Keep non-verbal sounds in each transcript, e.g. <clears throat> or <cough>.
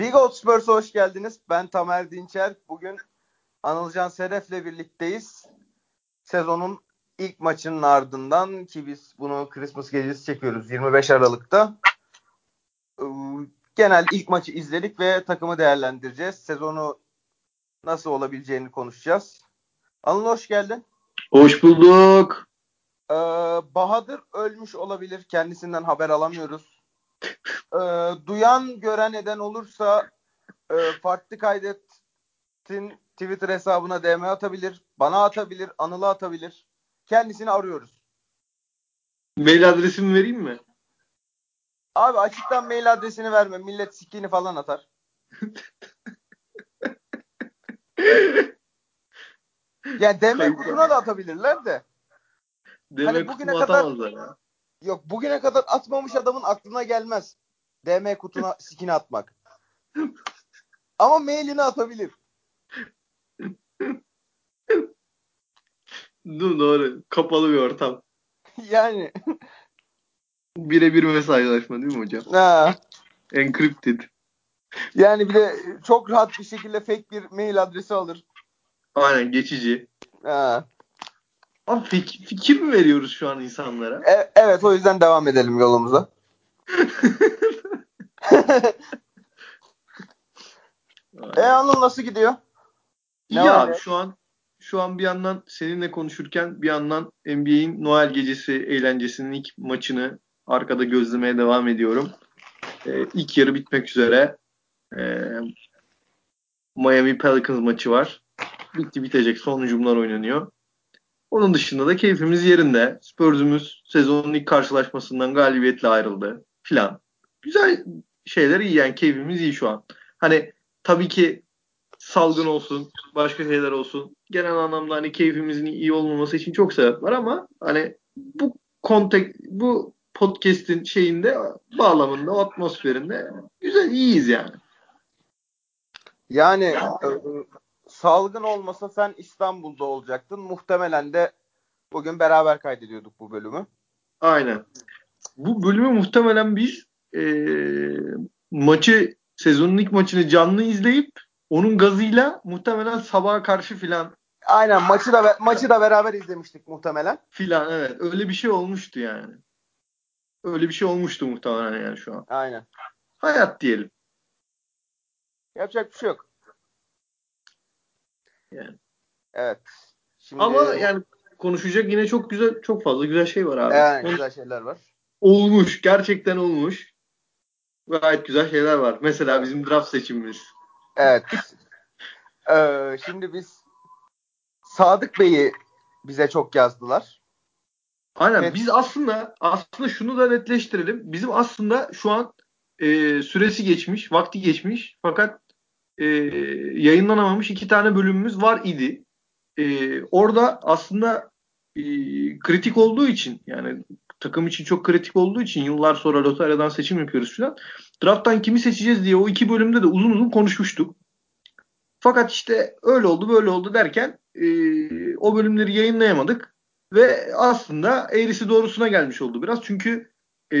Big Old Spurs'a hoş geldiniz. Ben Tamer Dinçer. Bugün Anılcan Seref'le birlikteyiz. Sezonun ilk maçının ardından ki biz bunu Christmas gecesi çekiyoruz 25 Aralık'ta. Ee, genel ilk maçı izledik ve takımı değerlendireceğiz. Sezonu nasıl olabileceğini konuşacağız. Anıl hoş geldin. Hoş bulduk. Ee, Bahadır ölmüş olabilir. Kendisinden haber alamıyoruz. Ee, duyan gören eden olursa e, farklı kaydettin Twitter hesabına DM atabilir. Bana atabilir. Anıl'a atabilir. Kendisini arıyoruz. Mail adresimi vereyim mi? Abi açıktan mail adresini verme. Millet sikini falan atar. <laughs> Yani DM kutuna da atabilirler de. Demek Hani bugüne kadar- ya. Yok bugüne kadar atmamış adamın aklına gelmez. DM kutuna sikini atmak. Ama mailini atabilir. Doğru. Kapalı bir ortam. <laughs> yani. Birebir mesajlaşma değil mi hocam? Ha. Encrypted. Yani bir de çok rahat bir şekilde fake bir mail adresi alır. Aynen geçici. Ha. Abi fik- fikir mi veriyoruz şu an insanlara? E- evet o yüzden devam edelim yolumuza. <laughs> E Anıl nasıl gidiyor? Ne İyi abi şu an şu an bir yandan seninle konuşurken bir yandan NBA'in Noel gecesi eğlencesinin ilk maçını arkada gözlemeye devam ediyorum. Ee, ilk yarı bitmek üzere. Ee, Miami Pelicans maçı var. Bitti bitecek. Son hücumlar oynanıyor. Onun dışında da keyfimiz yerinde. Spurs'umuz sezonun ilk karşılaşmasından galibiyetle ayrıldı filan. Güzel şeyler iyi yani keyfimiz iyi şu an. Hani tabii ki salgın olsun, başka şeyler olsun. Genel anlamda hani keyfimizin iyi olmaması için çok sebep var ama hani bu kontek bu podcast'in şeyinde bağlamında, o atmosferinde güzel iyiyiz yani. Yani e, salgın olmasa sen İstanbul'da olacaktın. Muhtemelen de bugün beraber kaydediyorduk bu bölümü. Aynen. Bu bölümü muhtemelen biz eee, maçı sezonun ilk maçını canlı izleyip onun gazıyla muhtemelen sabaha karşı filan Aynen maçı da maçı da beraber izlemiştik muhtemelen. filan evet öyle bir şey olmuştu yani. Öyle bir şey olmuştu muhtemelen yani şu an. Aynen. Hayat diyelim. Yapacak bir şey yok. Yani. Evet. Şimdi Ama yani konuşacak yine çok güzel çok fazla güzel şey var abi. yani Onun- güzel şeyler var. Olmuş. Gerçekten olmuş. Gayet güzel şeyler var. Mesela bizim draft seçimimiz. Evet. Ee, şimdi biz Sadık Bey'i bize çok yazdılar. Aynen. Evet. Biz aslında aslında şunu da netleştirelim. Bizim aslında şu an e, süresi geçmiş, vakti geçmiş. Fakat e, yayınlanamamış iki tane bölümümüz var idi. E, orada aslında e, kritik olduğu için yani takım için çok kritik olduğu için yıllar sonra lotaryadan seçim yapıyoruz falan. Draft'tan kimi seçeceğiz diye o iki bölümde de uzun uzun konuşmuştuk. Fakat işte öyle oldu böyle oldu derken e, o bölümleri yayınlayamadık. Ve aslında eğrisi doğrusuna gelmiş oldu biraz. Çünkü e,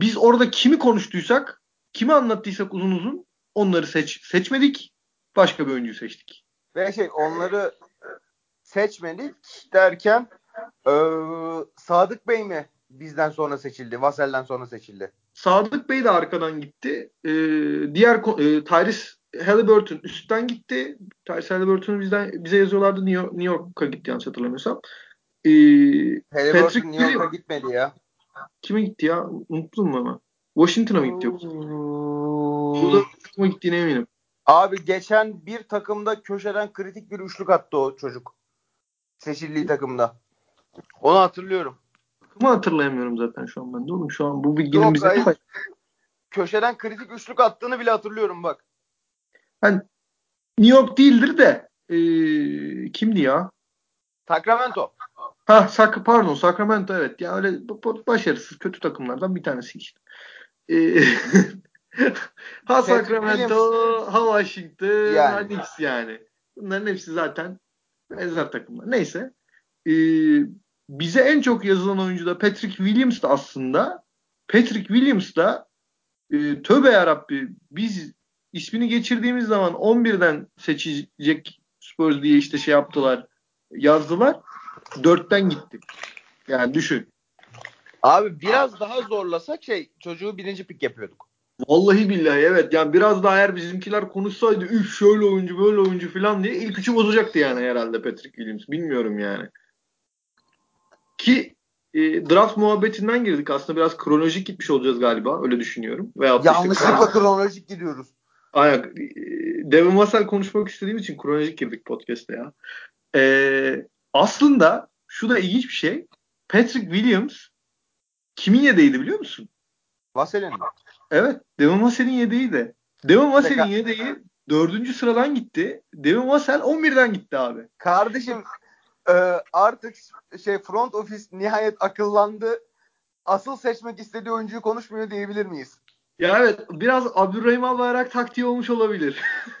biz orada kimi konuştuysak, kimi anlattıysak uzun uzun onları seç seçmedik. Başka bir oyuncuyu seçtik. Ve şey onları seçmedik derken ee, Sadık Bey mi bizden sonra seçildi? Vasel'den sonra seçildi. Sadık Bey de arkadan gitti. E, diğer e, Tyrese Halliburton üstten gitti. Tyrese Halliburton'u bizden bize yazıyorlardı New, New York'a gitti yanlış hatırlamıyorsam. E, Halliburton Patrick New York'a gitmedi ya. kime gitti ya? Unuttum mu ama? Washington'a mı gitti yoksa? Takıma gittiğine eminim. Abi geçen bir takımda köşeden kritik bir üçlük attı o çocuk. Seçildiği takımda. Onu hatırlıyorum. Takımı hatırlayamıyorum zaten şu an ben de oğlum. Şu an bu bilginin bize. Köşeden kritik üçlük attığını bile hatırlıyorum bak. hani New York değildir de ee, kimdi ya? Sacramento. Ha Sac pardon Sacramento evet. Ya öyle b- b- başarısız kötü takımlardan bir tanesi işte. Ee, <laughs> ha Sacramento, ha Washington, Yani. ha Knicks yani. Bunların hepsi zaten benzer takımlar. Neyse. Ee, bize en çok yazılan oyuncu da Patrick Williams da aslında. Patrick Williams da e, tövbe yarabbi biz ismini geçirdiğimiz zaman 11'den seçecek Spurs diye işte şey yaptılar. Yazdılar. 4'ten gitti. Yani düşün. Abi biraz daha zorlasak şey çocuğu birinci pik yapıyorduk. Vallahi billahi evet. Yani biraz daha eğer bizimkiler konuşsaydı üf şöyle oyuncu böyle oyuncu falan diye ilk üçü bozacaktı yani herhalde Patrick Williams. Bilmiyorum yani. Ki e, draft muhabbetinden girdik. Aslında biraz kronolojik gitmiş olacağız galiba. Öyle düşünüyorum. Veyahut Yanlışlıkla işte, kronolojik gidiyoruz. Aynen. E, Devin Vassell konuşmak istediğim için kronolojik girdik podcast'te ya. Ee, aslında şu da ilginç bir şey. Patrick Williams kimin yedeğiydi biliyor musun? Vassell'in mi? Evet. Devin Vassell'in yedeği de. Devin Vassell'in yedeği dördüncü sıradan gitti. Devin Vassell 11'den gitti abi. Kardeşim e, artık şey front office nihayet akıllandı. Asıl seçmek istediği oyuncuyu konuşmuyor diyebilir miyiz? Ya evet biraz Abdurrahim Albayrak taktiği olmuş olabilir. <laughs>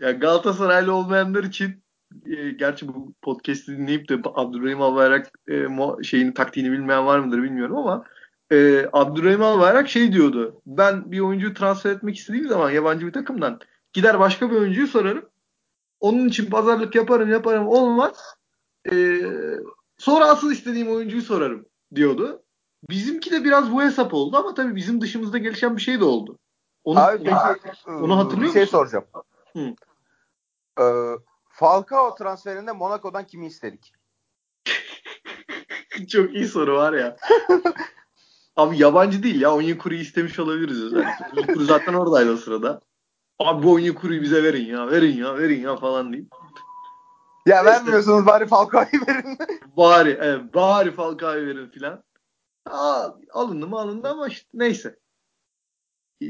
ya Galatasaraylı olmayanlar için e, gerçi bu podcast'i dinleyip de Abdurrahim Albayrak e, şeyini taktiğini bilmeyen var mıdır bilmiyorum ama e, Abdurrahim Albayrak şey diyordu. Ben bir oyuncuyu transfer etmek istediğim zaman yabancı bir takımdan gider başka bir oyuncuyu sorarım. Onun için pazarlık yaparım yaparım olmaz. E, sonra asıl istediğim oyuncuyu sorarım diyordu. Bizimki de biraz bu hesap oldu ama tabii bizim dışımızda gelişen bir şey de oldu. Onu, Abi peki, onu hatırlıyor bir şey musun? soracağım. Hı. Ee, Falcao transferinde Monaco'dan kimi istedik? <laughs> Çok iyi soru var ya. Abi yabancı değil ya. Onyekuru'yu istemiş olabiliriz. <laughs> Onyekuru zaten oradaydı o sırada. Abi bu Onyekuru'yu bize verin ya. Verin ya. Verin ya falan deyip. Ya vermiyorsunuz bari Falcao'yu verin. <laughs> bari evet, bari Falcao'yu verin filan. Alındı mı alındı ama işte neyse. Ee,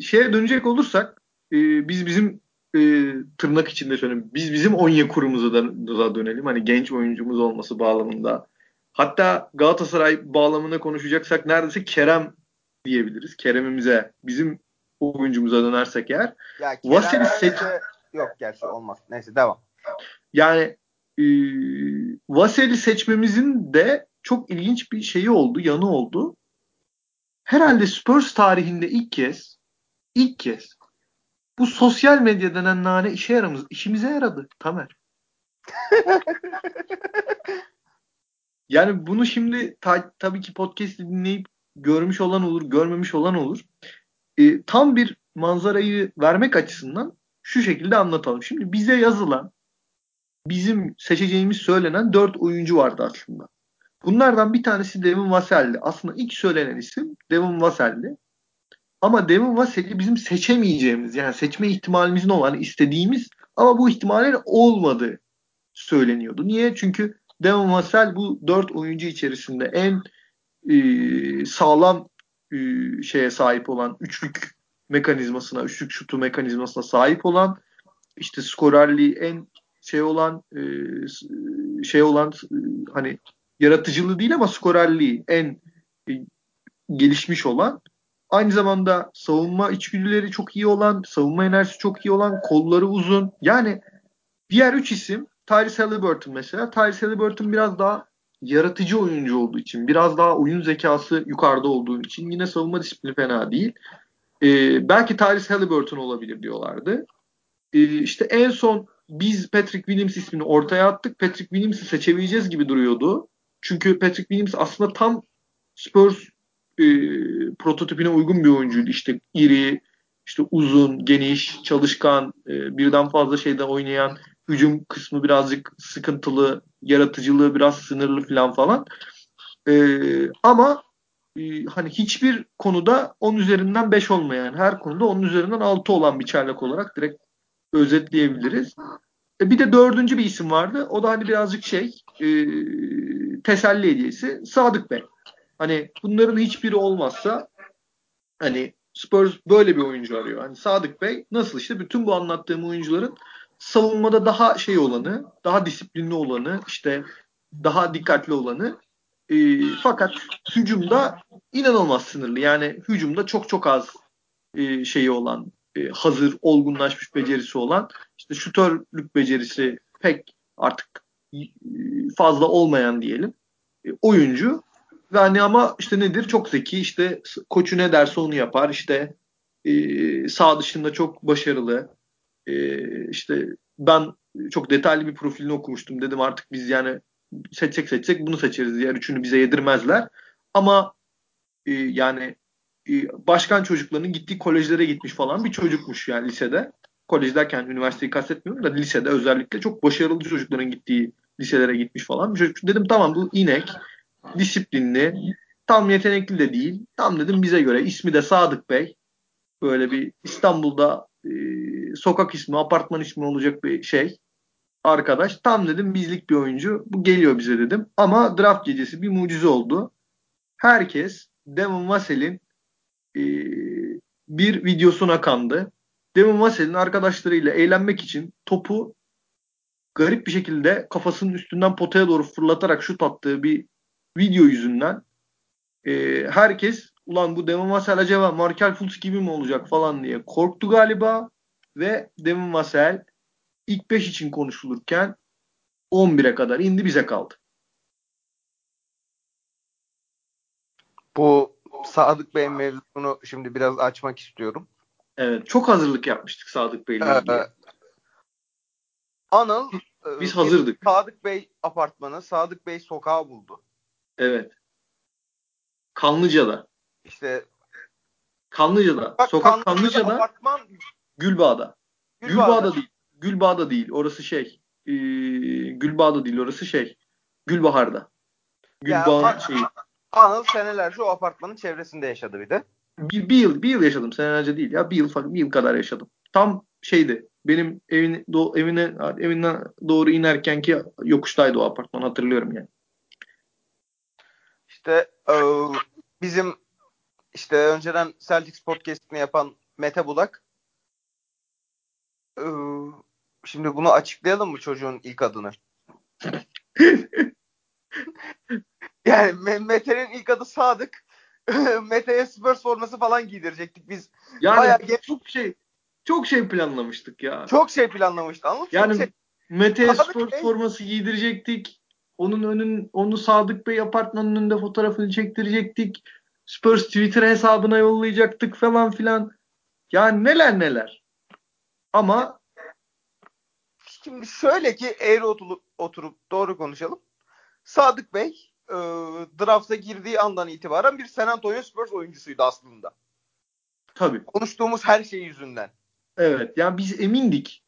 şeye dönecek olursak e, biz bizim e, tırnak içinde söyleyeyim. Biz bizim Onyekuru'muza da, da dönelim. Hani genç oyuncumuz olması bağlamında. Hatta Galatasaray bağlamında konuşacaksak neredeyse Kerem diyebiliriz. Kerem'imize, bizim oyuncumuza dönersek eğer. Ya Vasil'i seç... Yok gerçi olmaz. Neyse devam. Yani e, Vasil'i seçmemizin de çok ilginç bir şeyi oldu, yanı oldu. Herhalde Spurs tarihinde ilk kez ilk kez bu sosyal medya denen nane işe yaramız, işimize yaradı Tamer. <laughs> yani bunu şimdi ta, tabii ki podcast dinleyip görmüş olan olur, görmemiş olan olur. E, tam bir manzarayı vermek açısından şu şekilde anlatalım. Şimdi bize yazılan, bizim seçeceğimiz söylenen dört oyuncu vardı aslında. Bunlardan bir tanesi Devin Vassell'di. Aslında ilk söylenen isim Devin Vassell'di. Ama Devin Vassell'i bizim seçemeyeceğimiz yani seçme ihtimalimizin olan istediğimiz ama bu ihtimalin olmadığı söyleniyordu. Niye? Çünkü Devin Vassell bu dört oyuncu içerisinde en e, sağlam e, şeye sahip olan üçlük mekanizmasına, üçlük şutu mekanizmasına sahip olan işte skorerliği en şey olan e, şey olan e, hani yaratıcılığı değil ama skorerliği en e, gelişmiş olan aynı zamanda savunma içgüdüleri çok iyi olan, savunma enerjisi çok iyi olan, kolları uzun. Yani diğer üç isim Tyrese Halliburton mesela. Tyrese Halliburton biraz daha yaratıcı oyuncu olduğu için, biraz daha oyun zekası yukarıda olduğu için yine savunma disiplini fena değil. Ee, belki Tyrese Halliburton olabilir diyorlardı. Ee, işte en son biz Patrick Williams ismini ortaya attık. Patrick Williams'ı seçebileceğiz gibi duruyordu. Çünkü Patrick Williams aslında tam Spurs e, prototipine uygun bir oyuncuydu. İşte iri, işte uzun, geniş, çalışkan, e, birden fazla şeyde oynayan, hücum kısmı birazcık sıkıntılı, yaratıcılığı biraz sınırlı falan falan. E, ama e, hani hiçbir konuda 10 üzerinden 5 olmayan, her konuda 10 üzerinden 6 olan bir çaylak olarak direkt özetleyebiliriz. E, bir de dördüncü bir isim vardı. O da hani birazcık şey e, teselli hediyesi. Sadık Bey. Hani bunların hiçbiri olmazsa hani Spurs böyle bir oyuncu arıyor. Hani Sadık Bey nasıl işte bütün bu anlattığım oyuncuların savunmada daha şey olanı, daha disiplinli olanı, işte daha dikkatli olanı e, fakat hücumda inanılmaz sınırlı. Yani hücumda çok çok az e, şeyi olan, e, hazır, olgunlaşmış becerisi olan, işte şutörlük becerisi pek artık e, fazla olmayan diyelim e, oyuncu Ve hani ama işte nedir? Çok zeki. İşte koçu ne derse onu yapar. İşte e, sağ dışında çok başarılı. E, işte ben çok detaylı bir profilini okumuştum. Dedim artık biz yani seçsek seçsek bunu seçeriz. Diğer üçünü bize yedirmezler. Ama e, yani e, başkan çocuklarının gittiği kolejlere gitmiş falan bir çocukmuş yani lisede. Kolej derken üniversiteyi kastetmiyorum da lisede özellikle çok başarılı çocukların gittiği liselere gitmiş falan bir çocuk. Dedim tamam bu inek, disiplinli, tam yetenekli de değil. Tam dedim bize göre. ismi de Sadık Bey. Böyle bir İstanbul'da e, sokak ismi, apartman ismi olacak bir şey. Arkadaş. Tam dedim bizlik bir oyuncu. Bu geliyor bize dedim. Ama draft gecesi bir mucize oldu. Herkes Devon Vassell'in e, bir videosuna kandı. Devon Vassell'in arkadaşlarıyla eğlenmek için topu garip bir şekilde kafasının üstünden potaya doğru fırlatarak şut attığı bir video yüzünden e, herkes ulan bu Devon Vassell acaba Markel Fultz gibi mi olacak falan diye korktu galiba ve Devon Vassell ilk 5 için konuşulurken 11'e kadar indi bize kaldı. Bu Sadık Bey mevzusunu şimdi biraz açmak istiyorum. Evet. Çok hazırlık yapmıştık Sadık Bey'le ilgili. Ee, Anıl biz e, hazırdık. Sadık Bey apartmanı, Sadık Bey sokağı buldu. Evet. Kanlıca'da. İşte Kanlıca'da. Sokak, Sokak Kanlıca'da. Kanlıca'da apartman Gülbağ'da. Gülbağ'da. Gülbağ'da değil. Gülbağ'da değil. Orası şey. E, Gülbağ'da değil. Orası şey. Gülbahar'da. Gülbağ'ın yani, şeyi. Anıl senelerce o apartmanın çevresinde yaşadı bir de. Bir, bir yıl bir yıl yaşadım senelerce değil ya bir yıl bir yıl kadar yaşadım. Tam şeydi benim evin do, evine evinden doğru inerken ki yokuştaydı o apartman hatırlıyorum yani. İşte e, bizim işte önceden Celtics podcast'ini yapan Mete Bulak şimdi bunu açıklayalım mı çocuğun ilk adını? <laughs> yani Mete'nin ilk adı Sadık. <laughs> Mete'ye Spurs forması falan giydirecektik biz. Yani Bayağı çok şey çok şey planlamıştık ya. Çok şey planlamıştık anladın Yani şey... Mete'ye Spurs Bey... forması giydirecektik. Onun önün onu Sadık Bey apartmanının önünde fotoğrafını çektirecektik. Spurs Twitter hesabına yollayacaktık falan filan. Yani neler neler. Ama şimdi şöyle ki eğri oturup, oturup doğru konuşalım. Sadık Bey e, drafta girdiği andan itibaren bir San Antonio Spurs oyuncusuydu aslında. Tabii. Konuştuğumuz her şey yüzünden. Evet. Yani biz emindik.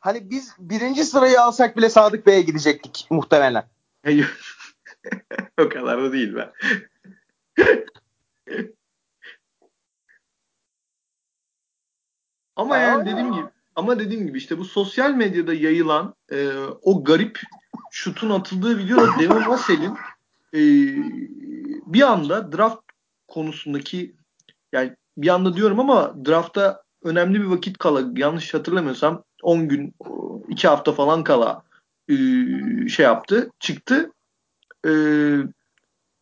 Hani biz birinci sırayı alsak bile Sadık Bey'e gidecektik muhtemelen. <laughs> o kadar da değil be. Ama yani dediğim gibi ama dediğim gibi işte bu sosyal medyada yayılan e, o garip şutun atıldığı videoda Devin Vassell'in e, bir anda draft konusundaki yani bir anda diyorum ama drafta önemli bir vakit kala yanlış hatırlamıyorsam 10 gün 2 hafta falan kala e, şey yaptı çıktı e,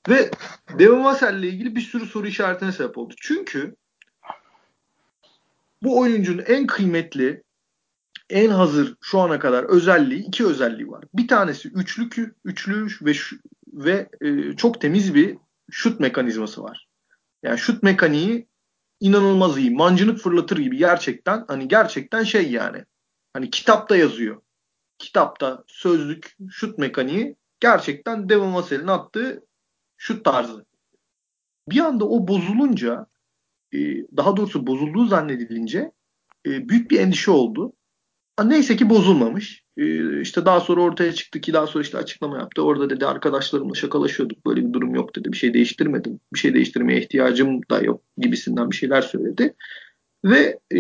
ve Devin Vassell ile ilgili bir sürü soru işaretine sebep oldu. Çünkü bu oyuncunun en kıymetli en hazır şu ana kadar özelliği iki özelliği var. Bir tanesi üçlük üçlü ve ve e, çok temiz bir şut mekanizması var. Yani şut mekaniği inanılmaz iyi. Mancınık fırlatır gibi gerçekten hani gerçekten şey yani. Hani kitapta yazıyor. Kitapta sözlük şut mekaniği gerçekten Devon Vassell'in attığı şut tarzı. Bir anda o bozulunca e, daha doğrusu bozulduğu zannedilince e, büyük bir endişe oldu. Neyse ki bozulmamış. Ee, işte daha sonra ortaya çıktı ki daha sonra işte açıklama yaptı. Orada dedi arkadaşlarımla şakalaşıyorduk. Böyle bir durum yok dedi. Bir şey değiştirmedim. Bir şey değiştirmeye ihtiyacım da yok gibisinden bir şeyler söyledi. Ve e,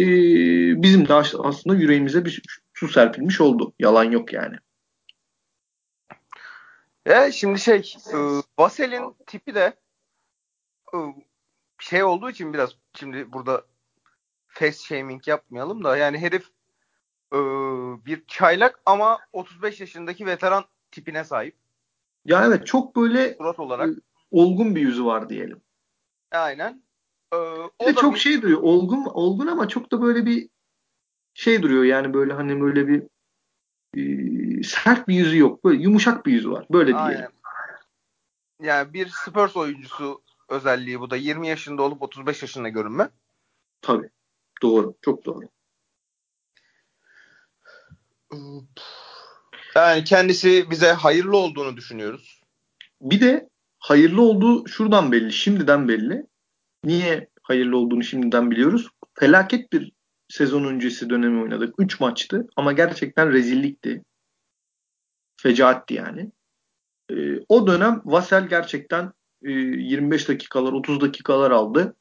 bizim de aslında yüreğimize bir su serpilmiş oldu. Yalan yok yani. Ya şimdi şey e, Vasel'in tipi de e, şey olduğu için biraz şimdi burada face shaming yapmayalım da yani herif e, bir çaylak ama 35 yaşındaki veteran tipine sahip. Ya evet çok böyle surat olarak e, olgun bir yüzü var diyelim. Aynen. Ee, o da çok bir... şey duruyor. Olgun olgun ama çok da böyle bir şey duruyor yani böyle hani böyle bir e, sert bir yüzü yok. Böyle yumuşak bir yüzü var. Böyle diyelim. Aynen. yani bir Spurs oyuncusu özelliği bu da 20 yaşında olup 35 yaşında görünme. Tabii. Doğru. Çok doğru. Yani kendisi bize hayırlı olduğunu düşünüyoruz. Bir de hayırlı olduğu şuradan belli. Şimdiden belli. Niye hayırlı olduğunu şimdiden biliyoruz. Felaket bir sezon öncesi dönemi oynadık. 3 maçtı ama gerçekten rezillikti. Fecaatti yani. Ee, o dönem Vassel gerçekten 25 dakikalar, 30 dakikalar aldı.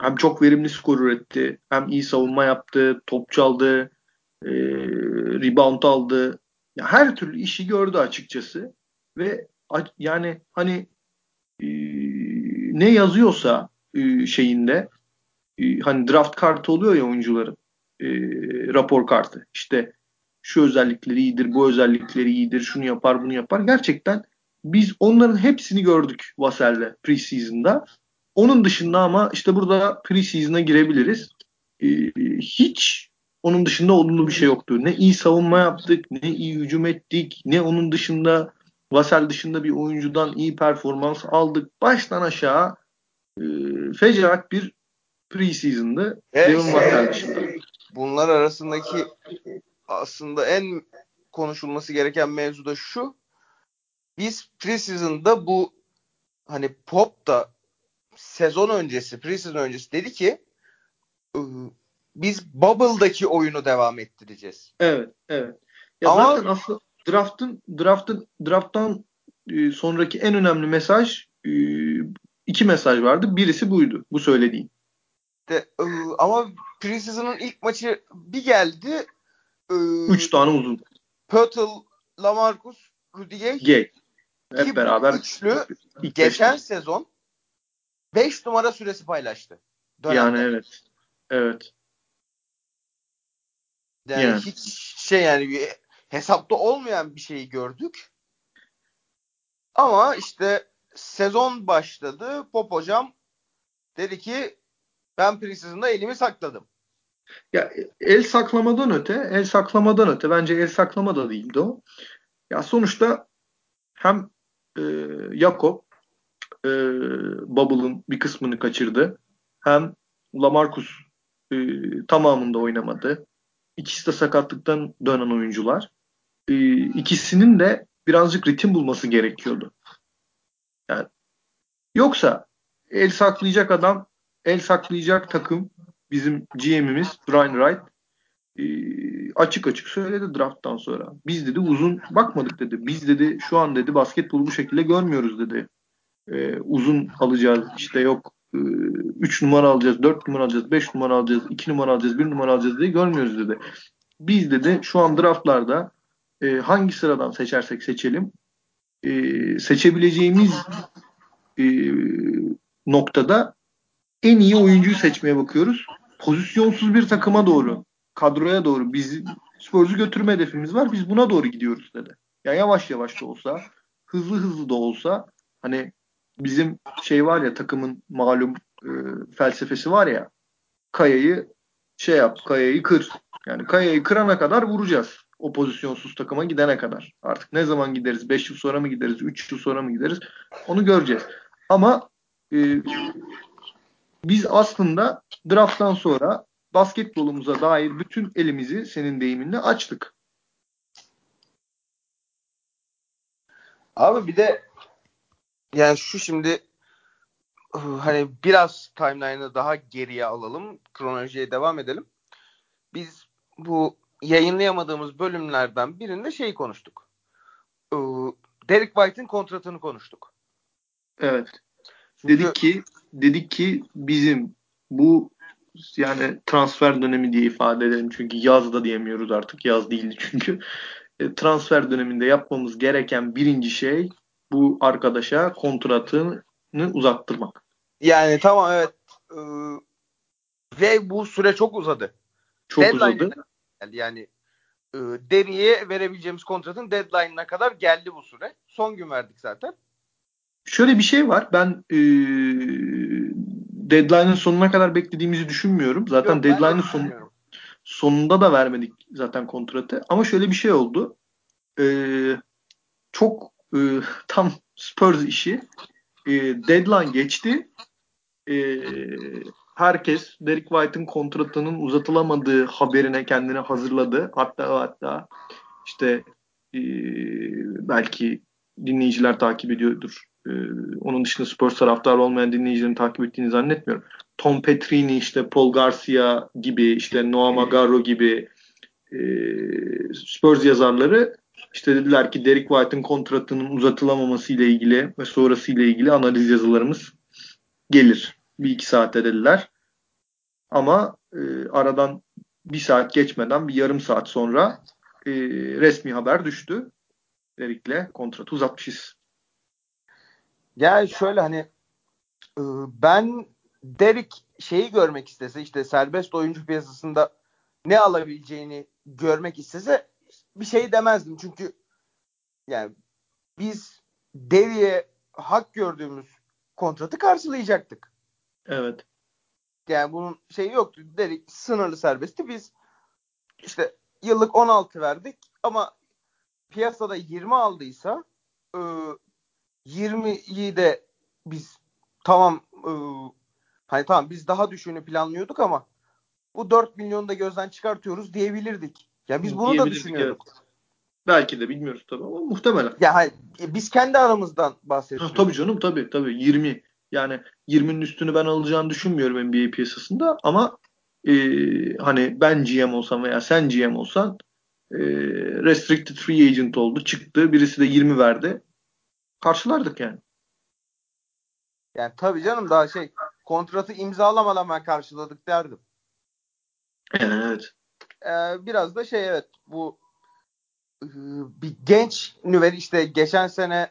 Hem çok verimli skor üretti, hem iyi savunma yaptı, top çaldı, e, rebound aldı. Ya her türlü işi gördü açıkçası. Ve yani hani e, ne yazıyorsa e, şeyinde e, hani draft kartı oluyor ya oyuncuların e, rapor kartı. İşte şu özellikleri iyidir, bu özellikleri iyidir, şunu yapar, bunu yapar. Gerçekten biz onların hepsini gördük Vassell'le preseason'da. Onun dışında ama işte burada preseason'a girebiliriz. Ee, hiç onun dışında olumlu bir şey yoktu. Ne iyi savunma yaptık, ne iyi hücum ettik, ne onun dışında Vassell dışında bir oyuncudan iyi performans aldık. Baştan aşağı e, fecaat bir preseason'dı. Evet, Devin Vassell dışında. Bunlar arasındaki aslında en konuşulması gereken mevzu da şu. Biz preseason'da bu hani Pop da sezon öncesi, preseason öncesi dedi ki biz Bubble'daki oyunu devam ettireceğiz. Evet, evet. Ya Ama, zaten aslında draft'ın draft'ın draft'tan e, sonraki en önemli mesaj e, iki mesaj vardı. Birisi buydu. Bu söylediğin. De, e, ama preseason'ın ilk maçı bir geldi. Üç tane uzun. Pötl, Lamarcus, Rudy Gay. Gay. Hep beraber. Üçlü geçen beş. sezon 5 numara süresi paylaştı. Dönemde. Yani evet. Evet. Yani, yani hiç şey yani hesapta olmayan bir şeyi gördük. Ama işte sezon başladı. Pop hocam dedi ki ben preseason'da elimi sakladım. Ya el saklamadan öte, el saklamadan öte bence el saklama da değildi o. Ya sonuçta hem e, Jakob e, Bubble'ın bir kısmını kaçırdı. Hem Lamarcus e, tamamında oynamadı. İkisi de sakatlıktan dönen oyuncular. E, ikisinin de birazcık ritim bulması gerekiyordu. Yani yoksa el saklayacak adam, el saklayacak takım bizim GM'imiz Brian Wright e, açık açık söyledi drafttan sonra. Biz dedi uzun bakmadık dedi. Biz dedi şu an dedi basketbolu bu şekilde görmüyoruz dedi. E, uzun alacağız işte yok 3 e, numara alacağız, 4 numara alacağız, 5 numara alacağız, 2 numara alacağız, 1 numara alacağız diye görmüyoruz dedi. Biz dedi şu an draftlarda e, hangi sıradan seçersek seçelim e, seçebileceğimiz e, noktada en iyi oyuncuyu seçmeye bakıyoruz. Pozisyonsuz bir takıma doğru, kadroya doğru biz Spurs'u götürme hedefimiz var. Biz buna doğru gidiyoruz dedi. Ya yani yavaş yavaş da olsa, hızlı hızlı da olsa hani bizim şey var ya takımın malum e, felsefesi var ya kayayı şey yap, kayayı kır. Yani kayayı kırana kadar vuracağız. O pozisyonsuz takıma gidene kadar. Artık ne zaman gideriz? 5 yıl sonra mı gideriz? 3 yıl sonra mı gideriz? Onu göreceğiz. Ama e, biz aslında drafttan sonra basketbolumuza dair bütün elimizi senin deyiminle açtık. Abi bir de yani şu şimdi hani biraz timeline'ı daha geriye alalım. Kronolojiye devam edelim. Biz bu yayınlayamadığımız bölümlerden birinde şey konuştuk. Derek White'in kontratını konuştuk. Evet. Çünkü, dedik ki dedik ki bizim bu yani transfer dönemi diye ifade edelim. Çünkü yaz da diyemiyoruz artık. Yaz değildi çünkü. E, transfer döneminde yapmamız gereken birinci şey bu arkadaşa kontratını uzattırmak. Yani tamam evet. Ee, ve bu süre çok uzadı. Çok Deadline uzadı. Yani, yani e, Deri'ye verebileceğimiz kontratın deadline'ına kadar geldi bu süre. Son gün verdik zaten. Şöyle bir şey var. Ben e, deadline'ın sonuna kadar beklediğimizi düşünmüyorum. Zaten Yok, deadline'ın son, sonunda da vermedik zaten kontratı. Ama şöyle bir şey oldu. E, çok e, <laughs> tam Spurs işi e, deadline geçti. E, herkes Derek White'ın kontratının uzatılamadığı haberine kendini hazırladı. Hatta hatta işte e, belki dinleyiciler takip ediyordur. E, onun dışında Spurs taraftarı olmayan dinleyicilerin takip ettiğini zannetmiyorum. Tom Petrini, işte Paul Garcia gibi, işte Noah Magaro gibi e, Spurs yazarları işte dediler ki Derek White'ın kontratının uzatılamaması ile ilgili ve sonrası ile ilgili analiz yazılarımız gelir. Bir iki saate dediler. Ama e, aradan bir saat geçmeden bir yarım saat sonra e, resmi haber düştü. Derek'le kontratı uzatmışız. Yani şöyle hani e, ben Derek şeyi görmek istese işte serbest oyuncu piyasasında ne alabileceğini görmek istese bir şey demezdim. Çünkü yani biz Devi'ye hak gördüğümüz kontratı karşılayacaktık. Evet. Yani bunun şeyi yoktu. Dedik sınırlı serbestti. Biz işte yıllık 16 verdik ama piyasada 20 aldıysa e, 20'yi de biz tamam e, hani tamam biz daha düşüğünü planlıyorduk ama bu 4 milyonu da gözden çıkartıyoruz diyebilirdik. Ya biz bunu da düşünüyorduk. Evet. Belki de bilmiyoruz tabii ama muhtemelen. Ya hayır, biz kendi aramızdan bahsediyoruz. tabii canım tabii tabii 20 yani 20'nin üstünü ben alacağını düşünmüyorum NBA piyasasında ama e, hani ben GM olsam veya sen GM olsan e, restricted free agent oldu çıktı birisi de 20 verdi karşılardık yani. Yani tabii canım daha şey kontratı imzalamadan ben karşıladık derdim. Evet. Ee, biraz da şey evet bu e, bir genç nüveli işte geçen sene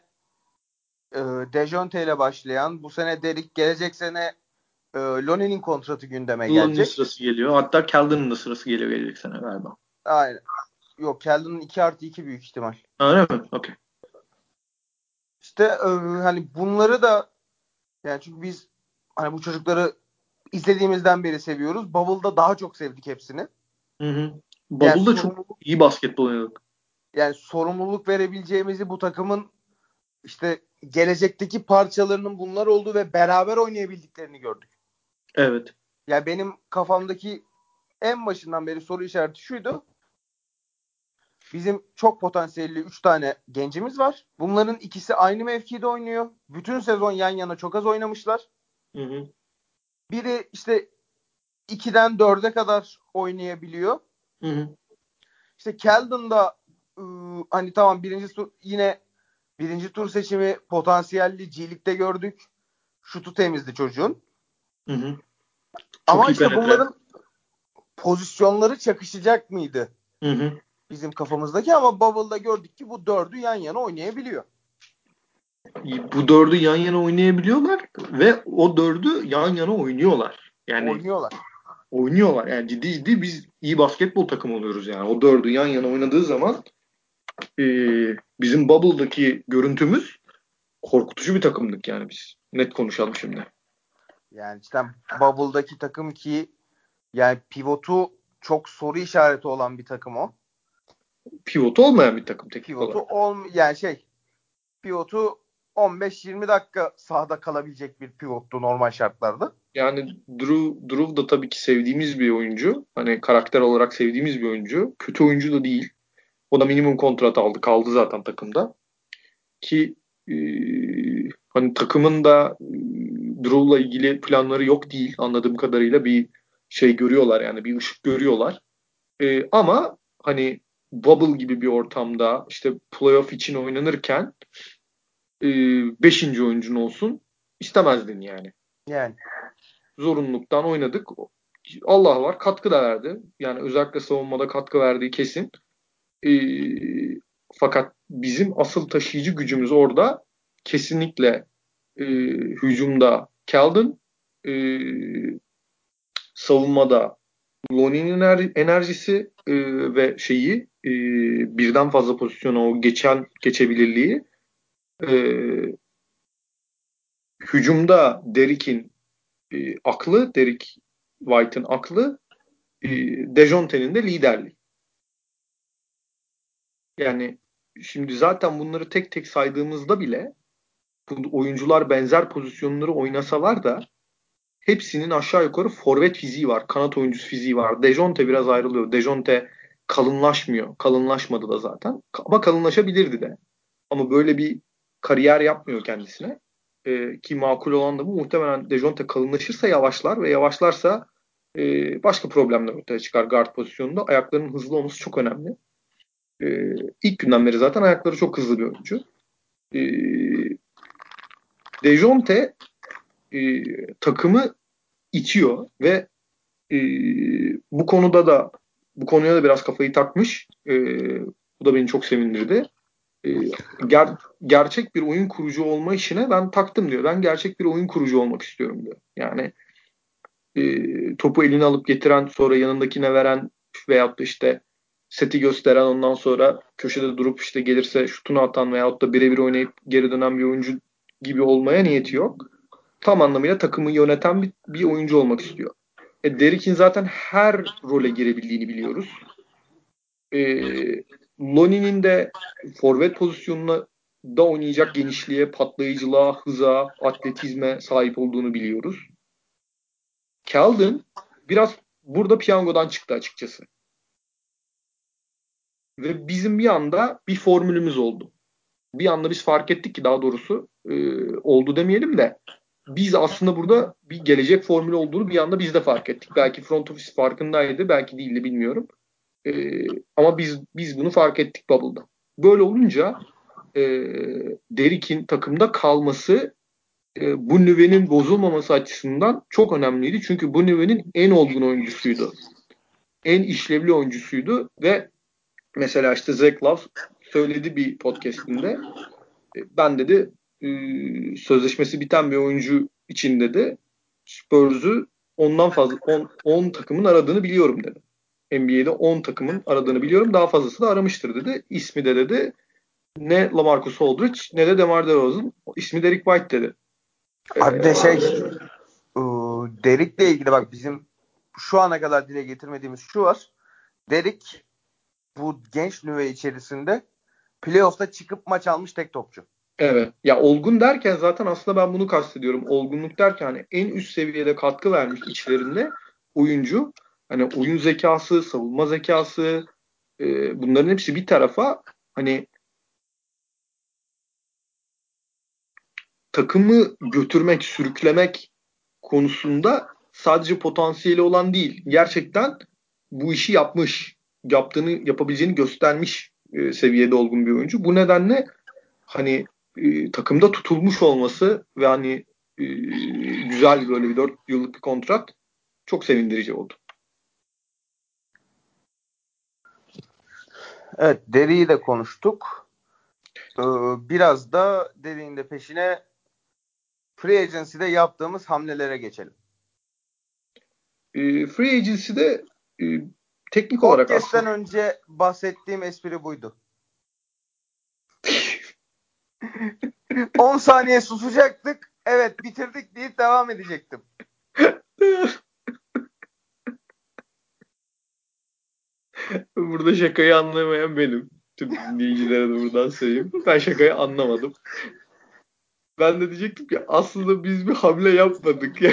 e, Dejonte ile başlayan bu sene Derik gelecek sene e, Lonnie'nin kontratı gündeme gelecek. Lonnie'nin sırası geliyor. Hatta Keldon'un da sırası geliyor gelecek sene galiba. Aynen. Yok Keldon'un 2 artı 2 büyük ihtimal. Öyle mi? Okey. İşte e, hani bunları da yani çünkü biz hani bu çocukları izlediğimizden beri seviyoruz. Bubble'da daha çok sevdik hepsini. Hı hı. Bubble'da yani çok iyi basketbol oynadık. Yani sorumluluk verebileceğimizi bu takımın işte gelecekteki parçalarının bunlar olduğu ve beraber oynayabildiklerini gördük. Evet. Ya yani benim kafamdaki en başından beri soru işareti şuydu. Bizim çok potansiyelli 3 tane gencimiz var. Bunların ikisi aynı mevkide oynuyor. Bütün sezon yan yana çok az oynamışlar. Hı hı. Biri işte 2'den 4'e kadar oynayabiliyor. Hı hı. İşte Keldon da ıı, hani tamam birinci tur yine birinci tur seçimi potansiyelli G gördük. Şutu temizdi çocuğun. Hı hı. Ama işte penetre. bunların pozisyonları çakışacak mıydı? Hı hı. Bizim kafamızdaki ama Bubble'da gördük ki bu dördü yan yana oynayabiliyor. Bu dördü yan yana oynayabiliyorlar ve o dördü yan yana oynuyorlar. Yani oynuyorlar. Oynuyorlar. Yani ciddi ciddi biz iyi basketbol takımı oluyoruz yani. O dördü yan yana oynadığı zaman e, bizim Bubble'daki görüntümüz korkutucu bir takımdık yani biz. Net konuşalım şimdi. Yani işte Bubble'daki takım ki yani pivotu çok soru işareti olan bir takım o. Pivotu olmayan bir takım teknik pivotu olarak. Ol, yani şey pivotu 15-20 dakika sahada kalabilecek bir pivottu normal şartlarda. Yani Drew, Drew da tabii ki sevdiğimiz bir oyuncu. Hani karakter olarak sevdiğimiz bir oyuncu. Kötü oyuncu da değil. O da minimum kontrat aldı. Kaldı zaten takımda. Ki e, hani takımın da e, Drew'la ilgili planları yok değil. Anladığım kadarıyla bir şey görüyorlar yani bir ışık görüyorlar. E, ama hani bubble gibi bir ortamda işte playoff için oynanırken e, beşinci oyuncun olsun istemezdin yani. Yani. Zorunluluktan oynadık. Allah var katkı da verdi. Yani özellikle savunmada katkı verdiği kesin. E, fakat bizim asıl taşıyıcı gücümüz orada kesinlikle e, hücumda Keldon e, savunmada Lonnie'nin enerjisi e, ve şeyi e, birden fazla pozisyona o geçen geçebilirliği e, hücumda Derrick'in e, aklı, Derrick White'ın aklı e, Dejonte'nin de liderliği. Yani şimdi zaten bunları tek tek saydığımızda bile bu oyuncular benzer pozisyonları oynasalar da hepsinin aşağı yukarı forvet fiziği var. Kanat oyuncusu fiziği var. Dejonte biraz ayrılıyor. Dejonte kalınlaşmıyor. Kalınlaşmadı da zaten. Ama kalınlaşabilirdi de. Ama böyle bir kariyer yapmıyor kendisine. Ee, ki makul olan da bu. Muhtemelen Dejonte kalınlaşırsa yavaşlar ve yavaşlarsa e, başka problemler ortaya çıkar guard pozisyonunda. Ayaklarının hızlı olması çok önemli. E, ilk günden beri zaten ayakları çok hızlı bir oyuncu. E, Dejonte e, takımı itiyor ve e, bu konuda da bu konuya da biraz kafayı takmış. E, bu da beni çok sevindirdi. E, ger, gerçek bir oyun kurucu olma işine ben taktım diyor. Ben gerçek bir oyun kurucu olmak istiyorum diyor. Yani e, topu eline alıp getiren sonra yanındakine veren veyahut da işte seti gösteren ondan sonra köşede durup işte gelirse şutunu atan veyahut da birebir oynayıp geri dönen bir oyuncu gibi olmaya niyeti yok. Tam anlamıyla takımı yöneten bir, bir oyuncu olmak istiyor. E, Derrick'in zaten her role girebildiğini biliyoruz. E, Lonnie'nin de forvet pozisyonuna da oynayacak genişliğe, patlayıcılığa, hıza, atletizme sahip olduğunu biliyoruz. Keldon biraz burada piyangodan çıktı açıkçası. Ve bizim bir anda bir formülümüz oldu. Bir anda biz fark ettik ki daha doğrusu e, oldu demeyelim de biz aslında burada bir gelecek formülü olduğunu bir anda biz de fark ettik. Belki front office farkındaydı, belki değildi bilmiyorum. E, ama biz biz bunu fark ettik Bubble'da. Böyle olunca e, Derrick'in takımda kalması e, bu nüvenin bozulmaması açısından çok önemliydi. Çünkü bu nüvenin en olgun oyuncusuydu. En işlevli oyuncusuydu ve mesela işte Zach Love söyledi bir podcastinde e, ben dedi e, sözleşmesi biten bir oyuncu için dedi Spurs'u ondan fazla 10 takımın aradığını biliyorum dedi. NBA'de 10 takımın aradığını biliyorum. Daha fazlası da aramıştır dedi. İsmi de dedi ne LaMarcus Aldridge ne de DeMar DeRozan. İsmi Derek White dedi. Abi de şey Derik'le ilgili bak bizim şu ana kadar dile getirmediğimiz şu var. Derik bu genç nüve içerisinde playoff'ta çıkıp maç almış tek topçu. Evet. Ya olgun derken zaten aslında ben bunu kastediyorum. Olgunluk derken hani en üst seviyede katkı vermiş içlerinde oyuncu. Hani oyun zekası, savunma zekası e, bunların hepsi bir tarafa hani takımı götürmek, sürüklemek konusunda sadece potansiyeli olan değil. Gerçekten bu işi yapmış, yaptığını, yapabileceğini göstermiş e, seviyede olgun bir oyuncu. Bu nedenle hani e, takımda tutulmuş olması ve hani e, güzel böyle bir 4 yıllık bir kontrat çok sevindirici oldu. Evet, Deri'yi de konuştuk. Ee, biraz da Deri'nin de peşine Free Agency'de yaptığımız hamlelere geçelim. E, free Agency'de e, teknik olarak Podcast'ten önce bahsettiğim espri buydu. 10 saniye susacaktık. Evet bitirdik deyip devam edecektim. Burada şakayı anlamayan benim. Tüm dinleyicilere de buradan söyleyeyim. Ben şakayı anlamadım. Ben de diyecektim ki aslında biz bir hamle yapmadık ya. <laughs>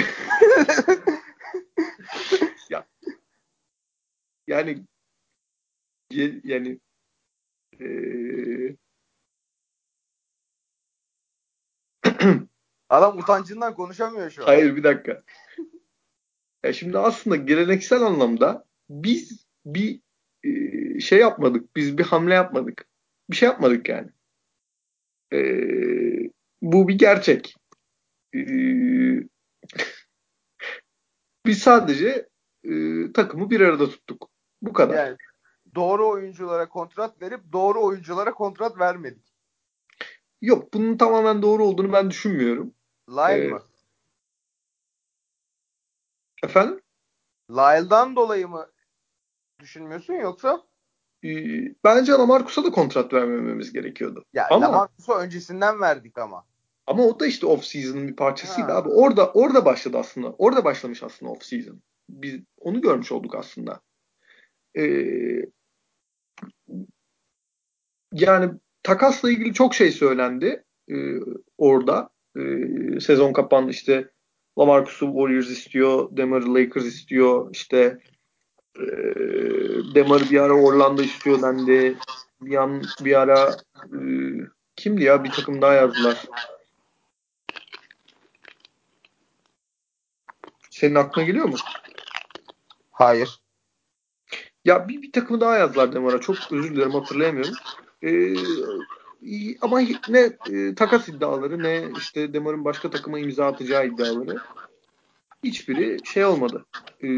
ya yani yani ee... <clears throat> Adam utancından konuşamıyor şu an. Hayır bir dakika. Ya şimdi aslında geleneksel anlamda biz bir e, şey yapmadık. Biz bir hamle yapmadık. Bir şey yapmadık yani. E, bu bir gerçek. E, <laughs> biz sadece e, takımı bir arada tuttuk. Bu kadar. Yani doğru oyunculara kontrat verip doğru oyunculara kontrat vermedik. Yok bunun tamamen doğru olduğunu ben düşünmüyorum. Lyle ee, mı? Efendim? Lyle'dan dolayı mı düşünmüyorsun yoksa? Ee, bence Lamarcus'a da kontrat vermememiz gerekiyordu. Ya ama, Lamarcus'a öncesinden verdik ama. Ama o da işte off season'ın bir parçasıydı ha. abi. Orada orada başladı aslında. Orada başlamış aslında off season. Biz onu görmüş olduk aslında. Ee, yani takasla ilgili çok şey söylendi. e, orada. E, sezon kapandı işte Lamarcus'u Warriors istiyor, Demar'ı Lakers istiyor, işte e, Demar bir ara Orlando istiyor dendi. Bir an bir ara e, kimdi ya bir takım daha yazdılar. Senin aklına geliyor mu? Hayır. Ya bir, bir takımı daha yazdılar Demar'a. Çok özür dilerim hatırlayamıyorum. Ee, ama ne e, takas iddiaları ne işte Demar'ın başka takıma imza atacağı iddiaları hiçbiri şey olmadı. Ee,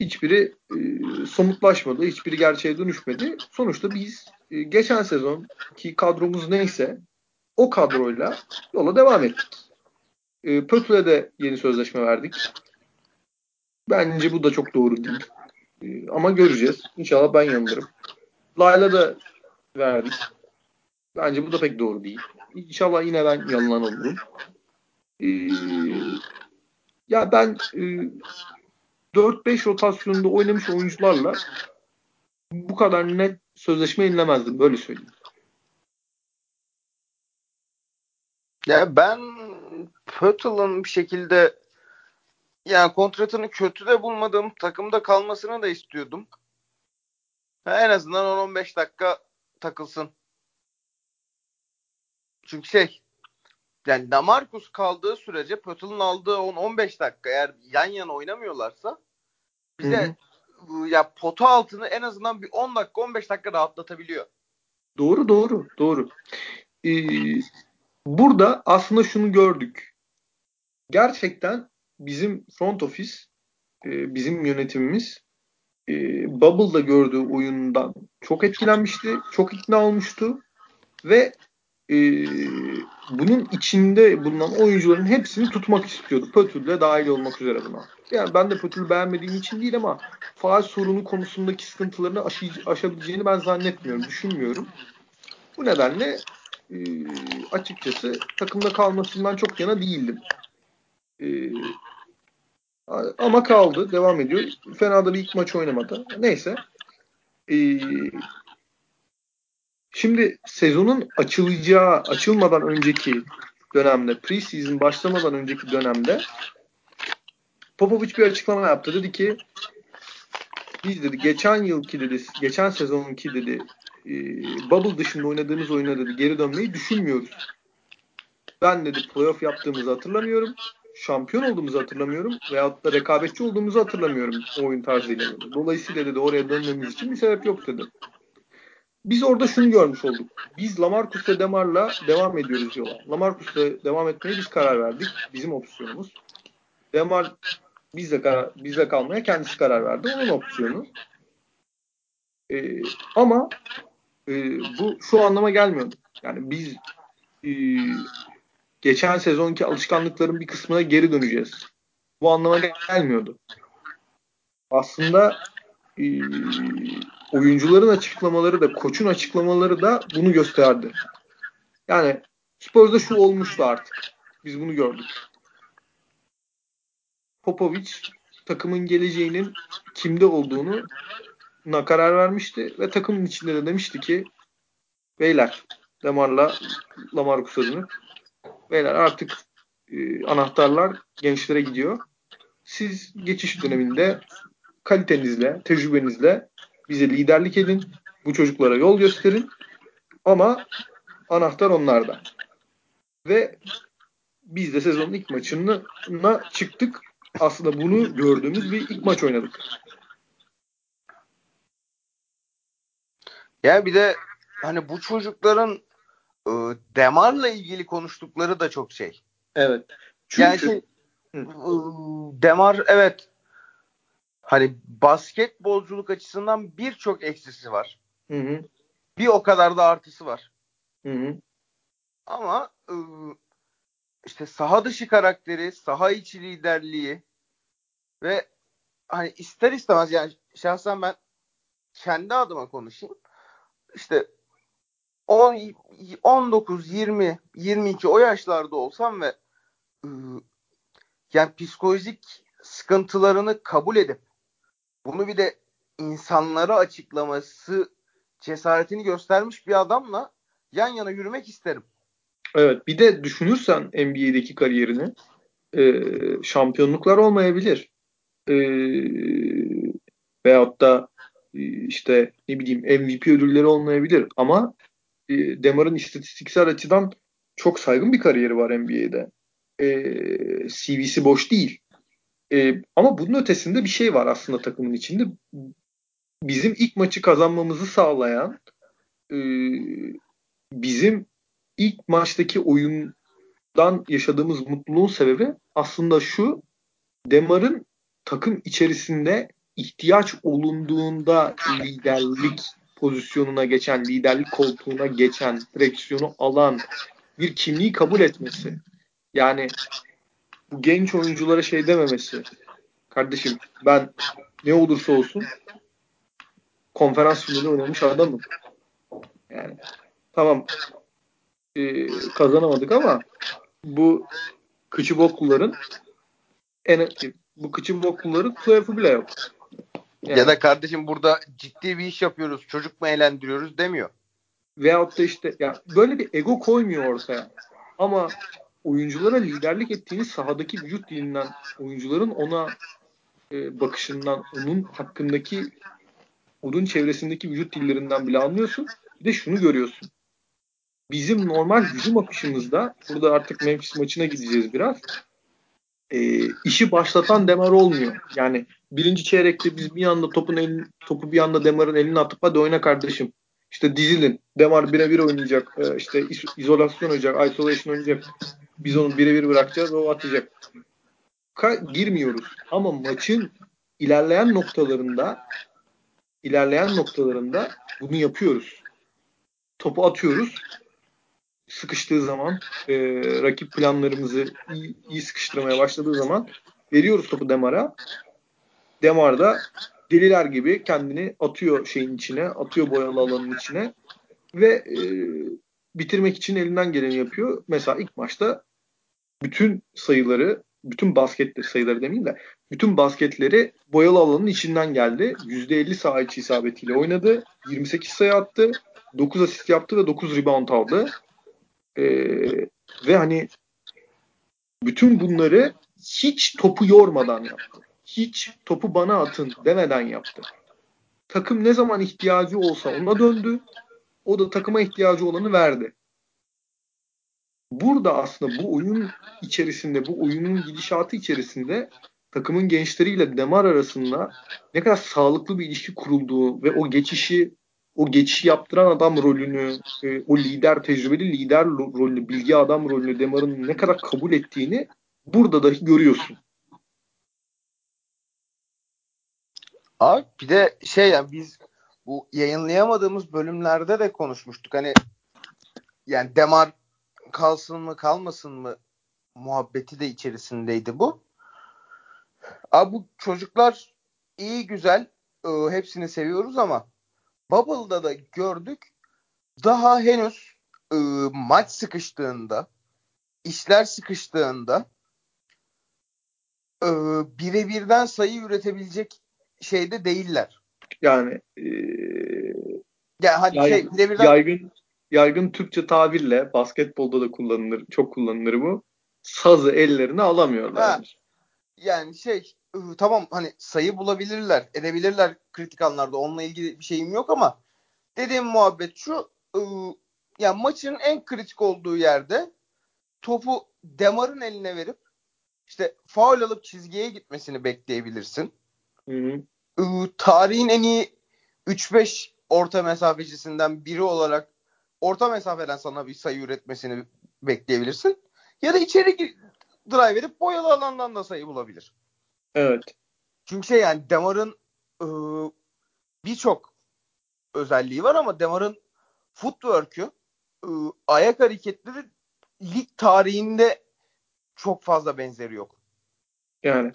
hiçbiri e, somutlaşmadı. Hiçbiri gerçeğe dönüşmedi. Sonuçta biz e, geçen sezon ki kadromuz neyse o kadroyla yola devam ettik. E, Pötü'ye de yeni sözleşme verdik. Bence bu da çok doğru değil. E, ama göreceğiz. İnşallah ben yanılırım. Layla da verdik. Bence bu da pek doğru değil. İnşallah yine ben yanılan olurum. Ee, ya ben e, 4-5 rotasyonunda oynamış oyuncularla bu kadar net sözleşme yenilemezdim. Böyle söyleyeyim. Ya ben Pöttl'ın bir şekilde yani kontratını kötü de bulmadığım takımda kalmasını da istiyordum. En azından 10-15 dakika takılsın. Çünkü şey yani Damarcus kaldığı sürece Pöttl'ın aldığı 10-15 dakika eğer yan yana oynamıyorlarsa bize Hı-hı. ya potu altını en azından bir 10 dakika 15 dakika rahatlatabiliyor. Doğru doğru doğru. Ee, burada aslında şunu gördük. Gerçekten bizim front office e, bizim yönetimimiz e, Bubble'da gördüğü oyundan çok etkilenmişti. Çok ikna olmuştu. Ve e, bunun içinde bulunan oyuncuların hepsini tutmak istiyordu. Pötül dahil olmak üzere buna. Yani ben de Pötül'ü beğenmediğim için değil ama faal sorunu konusundaki sıkıntılarını aşı, aşabileceğini ben zannetmiyorum, düşünmüyorum. Bu nedenle e, açıkçası takımda kalmasından çok yana değildim. E, ama kaldı, devam ediyor. Fena da bir ilk maç oynamadı. Neyse. E, Şimdi sezonun açılacağı, açılmadan önceki dönemde, preseason başlamadan önceki dönemde Popovic bir açıklama yaptı. Dedi ki biz dedi geçen yılki dedi, geçen sezonki dedi e, bubble dışında oynadığımız oyuna dedi geri dönmeyi düşünmüyoruz. Ben dedi playoff yaptığımızı hatırlamıyorum. Şampiyon olduğumuzu hatırlamıyorum. Veyahut da rekabetçi olduğumuzu hatırlamıyorum o oyun tarzıyla. Dolayısıyla dedi oraya dönmemiz için bir sebep yok dedi. Biz orada şunu görmüş olduk. Biz Lamarcus ve Demar'la devam ediyoruz yola. Lamarcus'la devam etmeye biz karar verdik. Bizim opsiyonumuz. Demar bizle, karar, bizle kalmaya kendisi karar verdi. Onun opsiyonu. Ee, ama e, bu şu anlama gelmiyor. Yani biz e, geçen sezonki alışkanlıkların bir kısmına geri döneceğiz. Bu anlama gelmiyordu. Aslında e, oyuncuların açıklamaları da koçun açıklamaları da bunu gösterdi. Yani Spurs'da şu olmuştu artık. Biz bunu gördük. Popovic takımın geleceğinin kimde olduğunu na karar vermişti ve takımın içinde de demişti ki beyler Lamar'la Lamarcus adını beyler artık e, anahtarlar gençlere gidiyor. Siz geçiş döneminde kalitenizle, tecrübenizle bize liderlik edin. Bu çocuklara yol gösterin. Ama anahtar onlarda. Ve biz de sezonun ilk maçına çıktık. Aslında bunu gördüğümüz bir ilk maç oynadık. Ya bir de hani bu çocukların e, Demar'la ilgili konuştukları da çok şey. Evet. Çünkü yani şey, Demar evet hani basketbolculuk açısından birçok eksisi var. Hı hı. Bir o kadar da artısı var. Hı hı. Ama ıı, işte saha dışı karakteri, saha içi liderliği ve hani ister istemez yani şahsen ben kendi adıma konuşayım. İşte 10, 19, 20, 22 o yaşlarda olsam ve ıı, yani psikolojik sıkıntılarını kabul edip bunu bir de insanlara açıklaması cesaretini göstermiş bir adamla yan yana yürümek isterim. Evet bir de düşünürsen NBA'deki kariyerini e, şampiyonluklar olmayabilir. E, veyahut da işte ne bileyim MVP ödülleri olmayabilir ama Demar'ın istatistiksel açıdan çok saygın bir kariyeri var NBA'de. E, CV'si boş değil. E, ama bunun ötesinde bir şey var aslında takımın içinde. Bizim ilk maçı kazanmamızı sağlayan e, bizim ilk maçtaki oyundan yaşadığımız mutluluğun sebebi aslında şu Demar'ın takım içerisinde ihtiyaç olunduğunda liderlik pozisyonuna geçen, liderlik koltuğuna geçen, direksiyonu alan bir kimliği kabul etmesi. Yani bu genç oyunculara şey dememesi. Kardeşim ben ne olursa olsun konferans finali oynamış adamım. Yani tamam e, kazanamadık ama bu kıçı bokluların en bu kıçı bokluların playoff'u bile yok. Yani. Ya da kardeşim burada ciddi bir iş yapıyoruz, çocuk mu eğlendiriyoruz demiyor. Veyahut da işte ya böyle bir ego koymuyor ortaya. Ama oyunculara liderlik ettiğini sahadaki vücut dilinden, oyuncuların ona e, bakışından, onun hakkındaki onun çevresindeki vücut dillerinden bile anlıyorsun. Bir de şunu görüyorsun. Bizim normal hücum akışımızda burada artık Memphis maçına gideceğiz biraz. E, işi başlatan Demar olmuyor. Yani birinci çeyrekte biz bir anda topun elini, topu bir anda Demar'ın eline atıp hadi oyna kardeşim. İşte dizilin. Demar birebir oynayacak. E, işte izolasyon oynayacak. Isolation oynayacak. Biz onu birebir bırakacağız. O atacak. Ka- girmiyoruz. Ama maçın ilerleyen noktalarında ilerleyen noktalarında bunu yapıyoruz. Topu atıyoruz. Sıkıştığı zaman e, rakip planlarımızı iyi, iyi sıkıştırmaya başladığı zaman veriyoruz topu Demar'a. Demar da deliler gibi kendini atıyor şeyin içine, atıyor boyalı alanın içine ve e, bitirmek için elinden geleni yapıyor. Mesela ilk maçta bütün sayıları, bütün basket sayıları demeyeyim de bütün basketleri boyalı alanın içinden geldi. %50 saha içi isabetiyle oynadı. 28 sayı attı. 9 asist yaptı ve 9 rebound aldı. Ee, ve hani bütün bunları hiç topu yormadan yaptı. Hiç topu bana atın demeden yaptı. Takım ne zaman ihtiyacı olsa ona döndü. O da takıma ihtiyacı olanı verdi burada aslında bu oyun içerisinde, bu oyunun gidişatı içerisinde takımın gençleriyle Demar arasında ne kadar sağlıklı bir ilişki kurulduğu ve o geçişi o geçişi yaptıran adam rolünü, e, o lider, tecrübeli lider rolünü, bilgi adam rolünü Demar'ın ne kadar kabul ettiğini burada dahi görüyorsun. Abi bir de şey yani biz bu yayınlayamadığımız bölümlerde de konuşmuştuk. Hani yani Demar kalsın mı kalmasın mı muhabbeti de içerisindeydi bu. Abi bu çocuklar iyi güzel e, hepsini seviyoruz ama Bubble'da da gördük daha henüz e, maç sıkıştığında işler sıkıştığında e, birebirden sayı üretebilecek şeyde değiller. Yani e, yani hani yaygın, şey birebirden yaygın yaygın Türkçe tabirle basketbolda da kullanılır, çok kullanılır bu. Sazı ellerine alamıyorlar. Ha, yani şey tamam hani sayı bulabilirler, edebilirler kritik anlarda. Onunla ilgili bir şeyim yok ama dediğim muhabbet şu yani maçın en kritik olduğu yerde topu Demar'ın eline verip işte faul alıp çizgiye gitmesini bekleyebilirsin. Hı hı. Tarihin en iyi 3-5 orta mesafecisinden biri olarak orta mesafeden sana bir sayı üretmesini bekleyebilirsin. Ya da içeri drive edip boyalı alandan da sayı bulabilir. Evet. Çünkü şey yani Demar'ın ıı, birçok özelliği var ama Demar'ın footwork'ü ıı, ayak hareketleri lig tarihinde çok fazla benzeri yok. Yani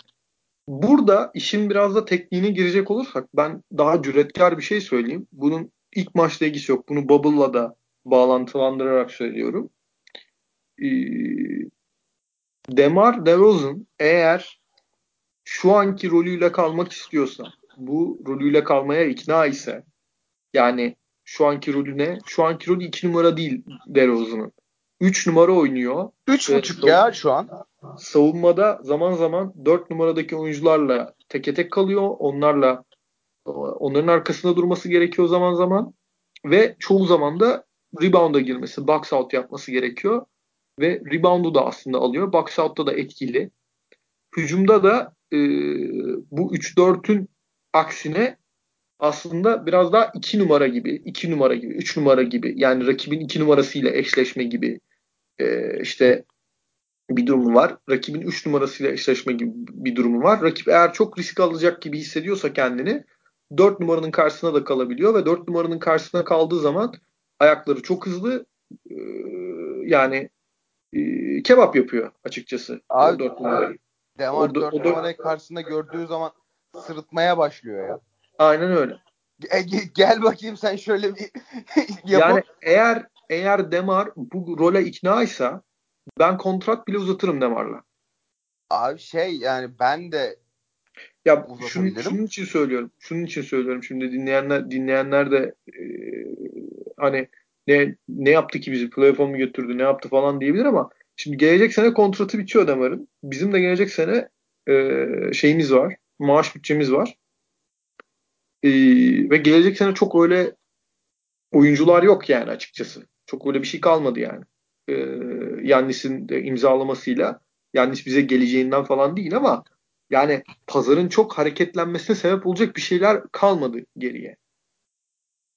burada işin biraz da tekniğine girecek olursak ben daha cüretkar bir şey söyleyeyim. Bunun ilk maçla ilgisi yok. Bunu Bubble'la da bağlantılandırarak söylüyorum. Ee, Demar DeRozan eğer şu anki rolüyle kalmak istiyorsa, bu rolüyle kalmaya ikna ise yani şu anki rolü ne? Şu anki rolü 2 numara değil DeRozan'ın. 3 numara oynuyor. 3.5 ya şu an. Savunmada zaman zaman 4 numaradaki oyuncularla teke tek kalıyor. Onlarla onların arkasında durması gerekiyor zaman zaman. Ve çoğu zaman da rebound'a girmesi, box out yapması gerekiyor. Ve rebound'u da aslında alıyor. Box out'ta da etkili. Hücumda da e, bu 3-4'ün aksine aslında biraz daha 2 numara gibi, 2 numara gibi, 3 numara gibi yani rakibin 2 numarasıyla eşleşme gibi e, işte bir durumu var. Rakibin 3 numarasıyla eşleşme gibi bir durumu var. Rakip eğer çok risk alacak gibi hissediyorsa kendini 4 numaranın karşısına da kalabiliyor ve 4 numaranın karşısına kaldığı zaman ayakları çok hızlı e, yani e, kebap yapıyor açıkçası. Abi, 4 numarayı. Demar 4 numarayı karşısında gördüğü zaman sırıtmaya başlıyor ya. Aynen öyle. E, gel bakayım sen şöyle bir <laughs> Yani eğer eğer Demar bu role iknaysa ben kontrat bile uzatırım Demar'la. Abi şey yani ben de ya şunun, şunun için söylüyorum. Şunun için söylüyorum. Şimdi dinleyenler dinleyenler de e, hani ne ne yaptı ki bizi playoff'a mı götürdü ne yaptı falan diyebilir ama şimdi gelecek sene kontratı bitiyor Demar'ın. Bizim de gelecek sene e, şeyimiz var. Maaş bütçemiz var. E, ve gelecek sene çok öyle oyuncular yok yani açıkçası. Çok öyle bir şey kalmadı yani. E, Yannis'in imzalamasıyla Yannis bize geleceğinden falan değil ama yani pazarın çok hareketlenmesine sebep olacak bir şeyler kalmadı geriye.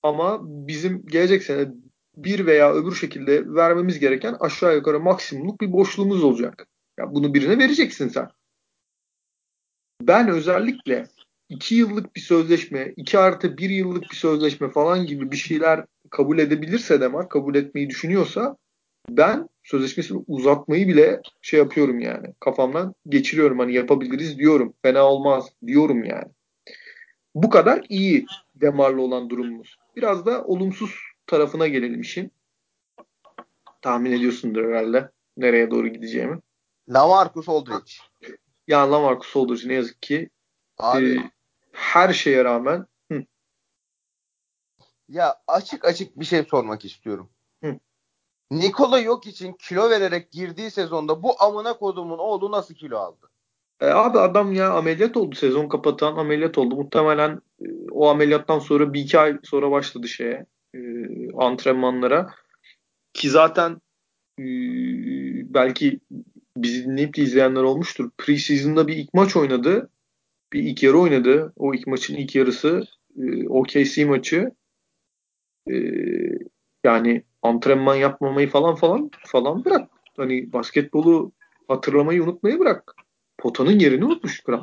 Ama bizim gelecek sene bir veya öbür şekilde vermemiz gereken aşağı yukarı maksimumluk bir boşluğumuz olacak. Ya bunu birine vereceksin sen. Ben özellikle 2 yıllık bir sözleşme, 2 artı 1 yıllık bir sözleşme falan gibi bir şeyler kabul edebilirse Demar, kabul etmeyi düşünüyorsa ben sözleşmesini uzatmayı bile şey yapıyorum yani. Kafamdan geçiriyorum hani yapabiliriz diyorum. Fena olmaz diyorum yani. Bu kadar iyi Demar'la olan durumumuz. Biraz da olumsuz tarafına gelelim işin. Tahmin ediyorsundur herhalde nereye doğru gideceğimi. Lamarcus Aldridge. Ya Lamarcus Aldridge ne yazık ki Abi, e, her şeye rağmen hı. ya açık açık bir şey sormak istiyorum. Hı. Nikola yok için kilo vererek girdiği sezonda bu amına kodumun oğlu nasıl kilo aldı? E, abi adam ya ameliyat oldu. Sezon kapatan ameliyat oldu. Muhtemelen e, o ameliyattan sonra bir iki ay sonra başladı şeye e, antrenmanlara. Ki zaten e, belki bizi dinleyip de izleyenler olmuştur. Preseason'da bir ilk maç oynadı bir ilk yarı oynadı. O ilk maçın ilk yarısı e, OKC maçı. E, yani antrenman yapmamayı falan falan falan bırak. Hani basketbolu hatırlamayı unutmayı bırak. Potanın yerini unutmuş kral.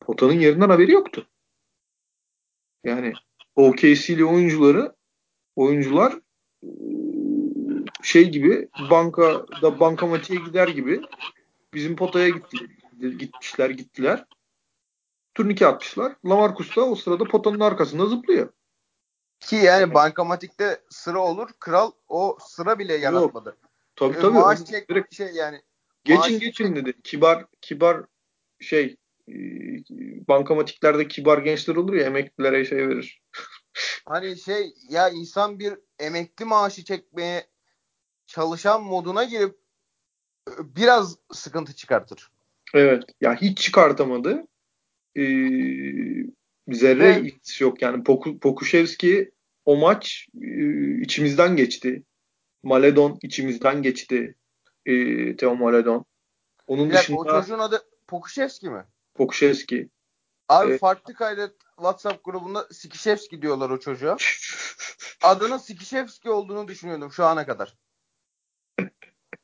Potanın yerinden haberi yoktu. Yani OKC'li oyuncuları oyuncular e, şey gibi bankada bankamatiğe gider gibi bizim potaya gitti, gitmişler gittiler turnike atmışlar. Lamarcus da o sırada potanın arkasında zıplıyor. Ki yani bankamatikte sıra olur. Kral o sıra bile yaratmadı. Yok. Tabii ee, tabii. Maaş çek direkt şey yani. Geçin geçin dedi. Kibar kibar şey e, bankamatiklerde kibar gençler olur ya emeklilere şey verir. <laughs> hani şey ya insan bir emekli maaşı çekmeye çalışan moduna girip e, biraz sıkıntı çıkartır. Evet. Ya hiç çıkartamadı e, zerre evet. ilgisi yok. Yani Pok Pokuşevski o maç e, içimizden geçti. Maledon içimizden geçti. E, Teo Maledon. Onun bir dışında... O çocuğun adı Pokuşevski mi? Pokuşevski. Abi ee, farklı kaydet WhatsApp grubunda Sikişevski diyorlar o çocuğa. <laughs> Adının Sikişevski olduğunu düşünüyordum şu ana kadar.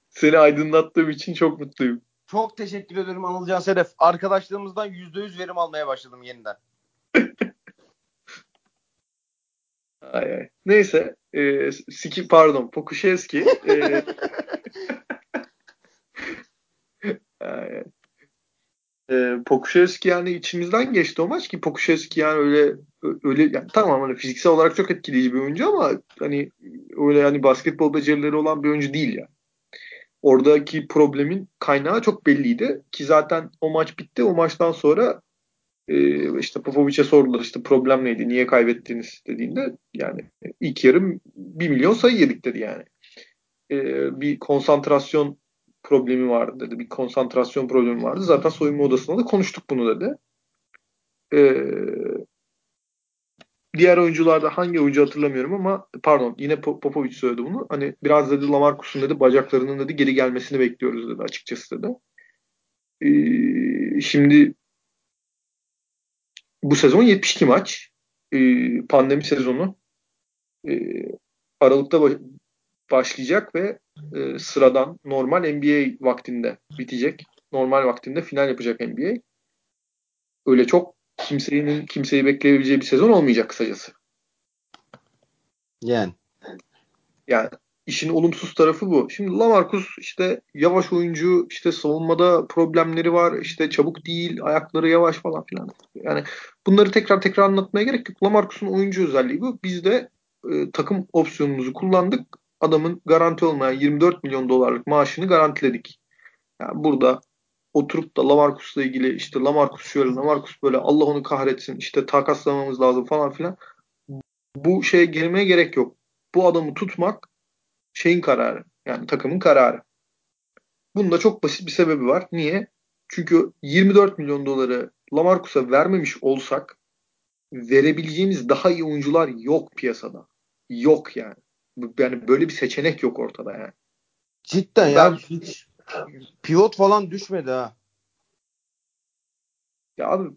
Seni aydınlattığım için çok mutluyum. Çok teşekkür ederim Anılcan Sedef. Arkadaşlığımızdan %100 verim almaya başladım yeniden. <laughs> ay ay. Neyse. E, Siki, pardon. Pokuşevski. E, <laughs> ay, e, Pokuşevski yani içimizden geçti o maç ki Pokuşevski yani öyle öyle yani tamam hani fiziksel olarak çok etkileyici bir oyuncu ama hani öyle yani basketbol becerileri olan bir oyuncu değil yani oradaki problemin kaynağı çok belliydi. Ki zaten o maç bitti. O maçtan sonra e, işte Popovic'e sordular işte problem neydi, niye kaybettiniz dediğinde yani ilk yarım bir milyon sayı yedik dedi yani. E, bir konsantrasyon problemi vardı dedi. Bir konsantrasyon problemi vardı. Zaten soyunma odasında da konuştuk bunu dedi. Ee, diğer oyuncularda hangi oyuncu hatırlamıyorum ama pardon yine Popovic söyledi bunu. Hani biraz dedi Lamarcus'un dedi bacaklarının dedi geri gelmesini bekliyoruz dedi açıkçası dedi. Ee, şimdi bu sezon 72 maç. Ee, pandemi sezonu. Ee, Aralık'ta başlayacak ve e, sıradan normal NBA vaktinde bitecek. Normal vaktinde final yapacak NBA. Öyle çok kimsenin kimseyi bekleyebileceği bir sezon olmayacak kısacası. Yani. Yani işin olumsuz tarafı bu. Şimdi Lamarcus işte yavaş oyuncu, işte savunmada problemleri var, işte çabuk değil, ayakları yavaş falan filan. Yani bunları tekrar tekrar anlatmaya gerek yok. Lamarcus'un oyuncu özelliği bu. Biz de e, takım opsiyonumuzu kullandık. Adamın garanti olmayan 24 milyon dolarlık maaşını garantiledik. Yani burada oturup da Lamarcus'la ilgili işte Lamarcus şöyle, Lamarcus böyle Allah onu kahretsin işte takaslamamız lazım falan filan. Bu şeye girmeye gerek yok. Bu adamı tutmak şeyin kararı. Yani takımın kararı. Bunda çok basit bir sebebi var. Niye? Çünkü 24 milyon doları Lamarcus'a vermemiş olsak verebileceğimiz daha iyi oyuncular yok piyasada. Yok yani. Yani böyle bir seçenek yok ortada yani. Cidden ben, ya hiç pivot falan düşmedi ha. Ya abi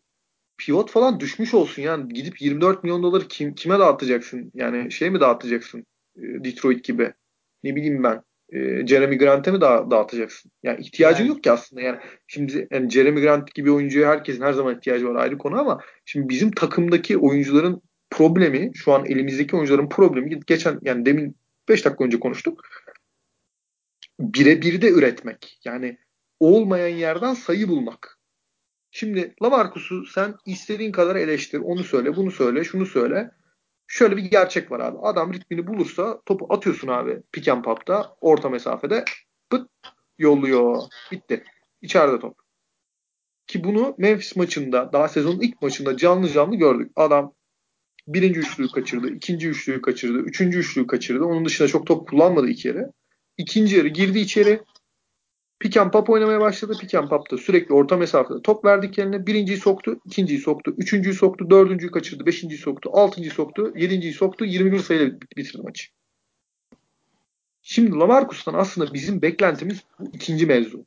pivot falan düşmüş olsun yani gidip 24 milyon doları kim, kime dağıtacaksın? Yani şey mi dağıtacaksın? E, Detroit gibi. Ne bileyim ben. E, Jeremy Grant'e mi da, dağıtacaksın? Yani ihtiyacın yani. yok ki aslında. Yani şimdi yani Jeremy Grant gibi oyuncuya herkesin her zaman ihtiyacı var ayrı konu ama şimdi bizim takımdaki oyuncuların problemi şu an elimizdeki oyuncuların problemi geçen yani demin 5 dakika önce konuştuk. Birebir de üretmek. Yani olmayan yerden sayı bulmak. Şimdi Lamarcus'u sen istediğin kadar eleştir. Onu söyle, bunu söyle, şunu söyle. Şöyle bir gerçek var abi. Adam ritmini bulursa topu atıyorsun abi pick and pop'ta orta mesafede pıt yolluyor. Bitti. İçeride top. Ki bunu Memphis maçında daha sezonun ilk maçında canlı canlı gördük. Adam birinci üçlüyü kaçırdı, ikinci üçlüyü kaçırdı, üçüncü üçlüyü kaçırdı. Onun dışında çok top kullanmadı iki yere. İkinci yarı girdi içeri. Pick and pop oynamaya başladı. Pick and pop'ta sürekli orta mesafede top verdik yerine. Birinciyi soktu, ikinciyi soktu, üçüncüyü soktu, dördüncüyü kaçırdı, beşinciyi soktu, altıncıyı soktu, yedinciyi soktu, 21 sayıyla bitirdi maçı. Şimdi Lamarcus'tan aslında bizim beklentimiz bu ikinci mevzu.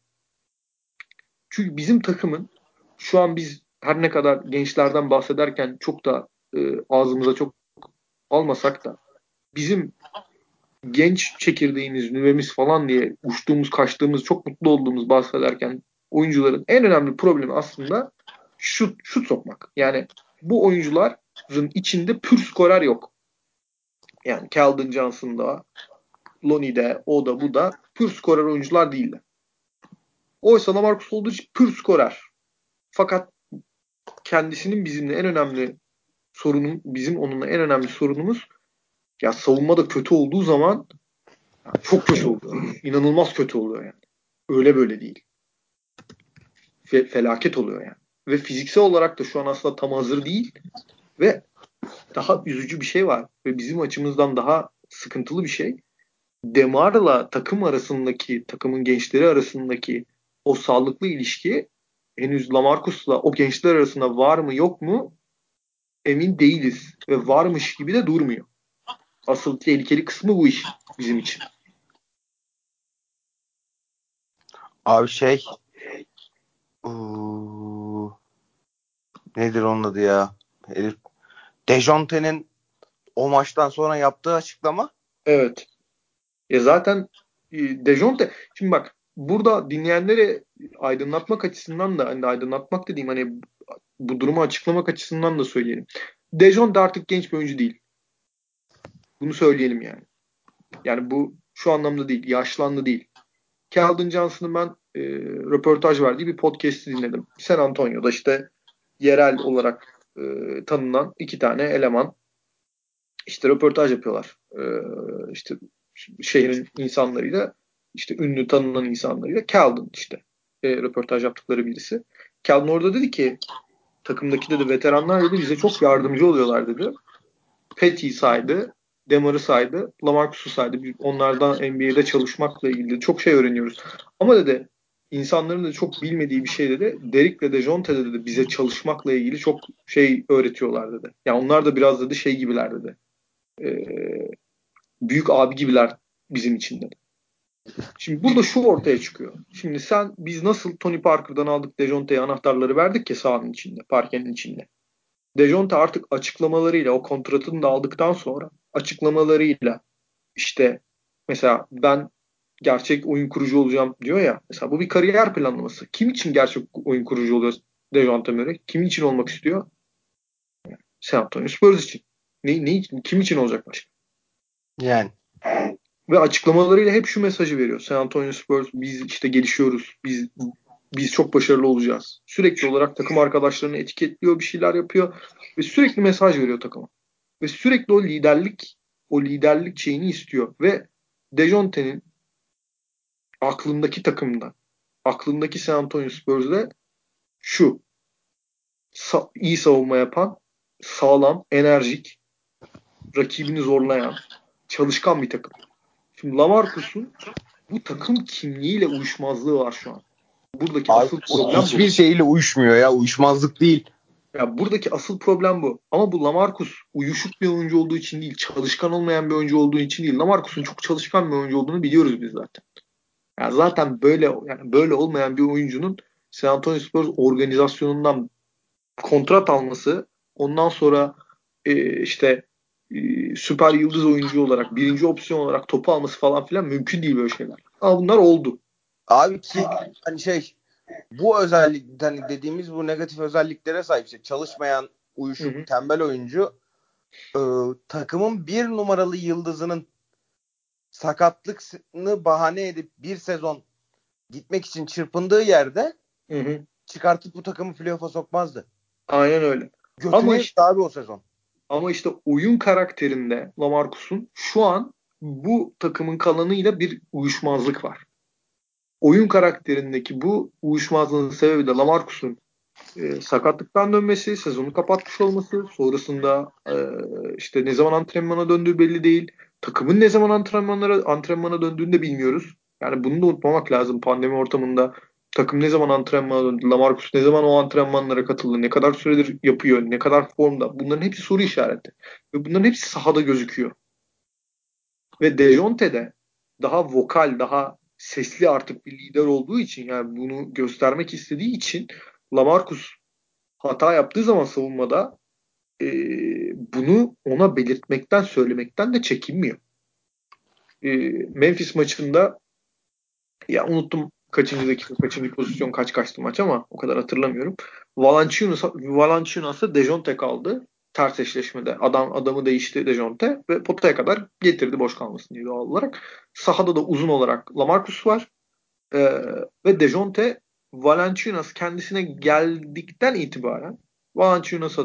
Çünkü bizim takımın şu an biz her ne kadar gençlerden bahsederken çok da e, ağzımıza çok almasak da bizim genç çekirdeğimiz, nüvemiz falan diye uçtuğumuz, kaçtığımız, çok mutlu olduğumuz bahsederken oyuncuların en önemli problemi aslında şut, şut sokmak. Yani bu oyuncuların içinde pür skorer yok. Yani Keldon Johnson'da, Lonnie'de, o da bu da pür skorer oyuncular değiller. Oysa Lamarcus Aldridge pür skorer. Fakat kendisinin bizimle en önemli sorunum, bizim onunla en önemli sorunumuz ya savunma da kötü olduğu zaman çok kötü oluyor. İnanılmaz kötü oluyor yani. Öyle böyle değil. Fe, felaket oluyor yani. Ve fiziksel olarak da şu an aslında tam hazır değil. Ve daha üzücü bir şey var. Ve bizim açımızdan daha sıkıntılı bir şey. Demar'la takım arasındaki, takımın gençleri arasındaki o sağlıklı ilişki henüz Lamarcus'la o gençler arasında var mı yok mu emin değiliz. Ve varmış gibi de durmuyor. Asıl tehlikeli kısmı bu iş bizim için. Abi şey uu, nedir onun adı ya? Herif Dejonte'nin o maçtan sonra yaptığı açıklama Evet. Ya zaten e, Dejonte şimdi bak burada dinleyenlere aydınlatmak açısından da hani aydınlatmak dediğim hani bu durumu açıklamak açısından da söyleyelim. Dejonte artık genç bir oyuncu değil. Bunu söyleyelim yani. Yani bu şu anlamda değil. Yaşlandı değil. Keldon Johnson'ın ben e, röportaj verdiği bir podcast'i dinledim. San Antonio'da işte yerel olarak e, tanınan iki tane eleman işte röportaj yapıyorlar. E, işte şehrin insanlarıyla işte ünlü tanınan insanlarıyla Keldon işte e, röportaj yaptıkları birisi. Keldon orada dedi ki takımdaki de veteranlar dedi bize çok yardımcı oluyorlar dedi. Petty saydı, Demar'ı saydı, Lamarcus'u saydı. Onlardan NBA'de çalışmakla ilgili çok şey öğreniyoruz. Ama dedi insanların da çok bilmediği bir şey dedi. Derek ve Dejonte de dedi bize çalışmakla ilgili çok şey öğretiyorlar dedi. Yani onlar da biraz dedi şey gibiler dedi. Ee, büyük abi gibiler bizim için dedi. Şimdi burada şu ortaya çıkıyor. Şimdi sen biz nasıl Tony Parker'dan aldık Dejonte'ye anahtarları verdik ki sahanın içinde, parkenin içinde. Dejonte artık açıklamalarıyla o kontratını da aldıktan sonra açıklamalarıyla işte mesela ben gerçek oyun kurucu olacağım diyor ya. Mesela bu bir kariyer planlaması. Kim için gerçek oyun kurucu oluyor Dejounte Murray? Kim için olmak istiyor? San Antonio Spurs için. Ne, ne, kim için olacak başka? Yani. Ve açıklamalarıyla hep şu mesajı veriyor. San Antonio Spurs biz işte gelişiyoruz. Biz biz çok başarılı olacağız. Sürekli olarak takım arkadaşlarını etiketliyor, bir şeyler yapıyor ve sürekli mesaj veriyor takıma. Ve sürekli o liderlik o liderlik şeyini istiyor ve Dejonte'nin aklındaki takımda, aklındaki San Antonio Spurs'de şu sa- iyi savunma yapan, sağlam, enerjik, rakibini zorlayan, çalışkan bir takım. Şimdi Lamarcus'un bu takım kimliğiyle uyuşmazlığı var şu an. Buradaki Abi, asıl problem hiçbir bu. şeyle uyuşmuyor ya. Uyuşmazlık değil. Ya buradaki asıl problem bu. Ama bu Lamarcus uyuşuk bir oyuncu olduğu için değil, çalışkan olmayan bir oyuncu olduğu için değil. Lamarcus'un çok çalışkan bir oyuncu olduğunu biliyoruz biz zaten. Yani zaten böyle yani böyle olmayan bir oyuncunun San Antonio Spurs organizasyonundan kontrat alması, ondan sonra e, işte e, süper yıldız oyuncu olarak, birinci opsiyon olarak topu alması falan filan mümkün değil böyle şeyler. Ama bunlar oldu. Abi ki hani şey bu özellik hani dediğimiz bu negatif özelliklere sahip işte çalışmayan uyuşuk Hı hı. tembel oyuncu e, takımın bir numaralı yıldızının sakatlıkını bahane edip bir sezon gitmek için çırpındığı yerde Hı hı. çıkartıp bu takımı playoff'a sokmazdı. Aynen öyle. Götüne Ama işte abi o sezon. Ama işte oyun karakterinde Lamarcus'un şu an bu takımın kalanıyla bir uyuşmazlık var. Oyun karakterindeki bu uyuşmazlığın sebebi de Lamarcus'un e, sakatlıktan dönmesi, sezonu kapatmış olması, sonrasında e, işte ne zaman antrenmana döndüğü belli değil. Takımın ne zaman antrenmanlara antrenmana döndüğünü de bilmiyoruz. Yani bunu da unutmamak lazım pandemi ortamında. Takım ne zaman antrenmana döndü? Lamarcus ne zaman o antrenmanlara katıldı? Ne kadar süredir yapıyor? Ne kadar formda? Bunların hepsi soru işareti. Ve bunların hepsi sahada gözüküyor. Ve Dejonte de daha vokal, daha sesli artık bir lider olduğu için yani bunu göstermek istediği için Lamarcus hata yaptığı zaman savunmada e, bunu ona belirtmekten, söylemekten de çekinmiyor. E, Memphis maçında ya unuttum kaçıncı dakika, kaçıncı pozisyon, kaç kaçtı maç ama o kadar hatırlamıyorum. Valanciunas, Valanciunas'a Dejonte kaldı. Ters eşleşmede. Adam adamı değişti Dejonte ve potaya kadar getirdi boş kalmasın diye doğal olarak. Sahada da uzun olarak Lamarcus var. E, ve Dejonte Valanciunas kendisine geldikten itibaren Valanciunas'a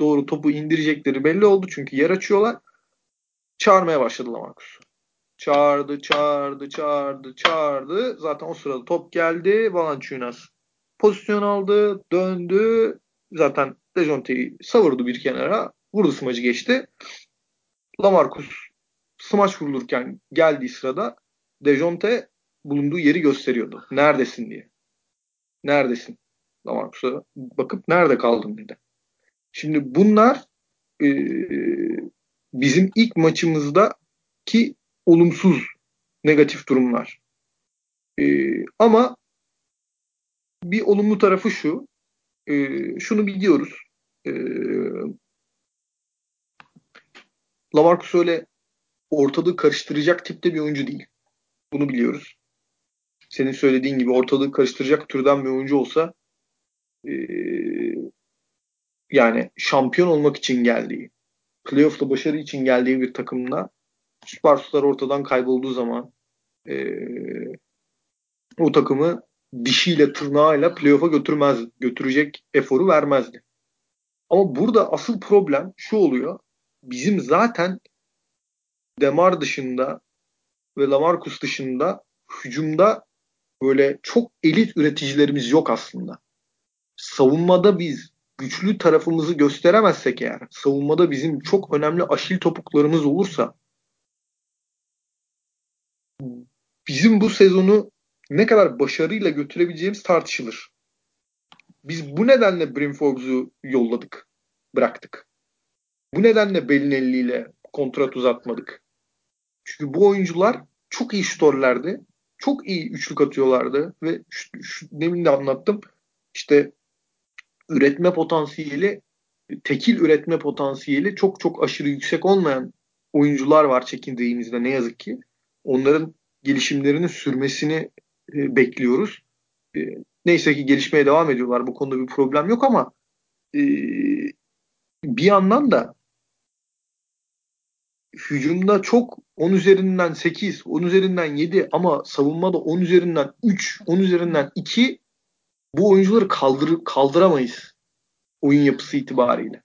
doğru topu indirecekleri belli oldu. Çünkü yer açıyorlar. Çağırmaya başladı Lamarcus. Çağırdı, çağırdı, çağırdı, çağırdı. Zaten o sırada top geldi. Valanciunas pozisyon aldı, döndü. Zaten Dejonte'yi savurdu bir kenara. Vurdu smacı geçti. Lamarcus smaç vurulurken geldiği sırada Dejonte bulunduğu yeri gösteriyordu. Neredesin diye. Neredesin? Lamarcus'a bakıp nerede kaldın dedi. Şimdi bunlar e, bizim ilk maçımızdaki olumsuz negatif durumlar. E, ama bir olumlu tarafı şu. E, şunu biliyoruz. E, Lamarcus öyle ortalığı karıştıracak tipte bir oyuncu değil. Bunu biliyoruz. Senin söylediğin gibi ortalığı karıştıracak türden bir oyuncu olsa e, yani şampiyon olmak için geldiği, playoff'ta başarı için geldiği bir takımda süperstar ortadan kaybolduğu zaman e, o takımı dişiyle tırnağıyla playoff'a götürmez, götürecek eforu vermezdi. Ama burada asıl problem şu oluyor. Bizim zaten Demar dışında ve Lamarcus dışında hücumda böyle çok elit üreticilerimiz yok aslında. Savunmada biz güçlü tarafımızı gösteremezsek eğer, savunmada bizim çok önemli aşil topuklarımız olursa bizim bu sezonu ne kadar başarıyla götürebileceğimiz tartışılır. Biz bu nedenle Brim Forbes'u yolladık, bıraktık. Bu nedenle Belinelli ile kontrat uzatmadık. Çünkü bu oyuncular çok iyi şutörlerdi. Çok iyi üçlük atıyorlardı ve şu, şu, demin de anlattım. İşte üretme potansiyeli tekil üretme potansiyeli çok çok aşırı yüksek olmayan oyuncular var çekindiğimizde ne yazık ki. Onların gelişimlerinin sürmesini e, bekliyoruz. E, neyse ki gelişmeye devam ediyorlar. Bu konuda bir problem yok ama e, bir yandan da hücumda çok 10 üzerinden 8, 10 üzerinden 7 ama savunmada 10 üzerinden 3, 10 üzerinden 2 bu oyuncuları kaldır kaldıramayız oyun yapısı itibariyle.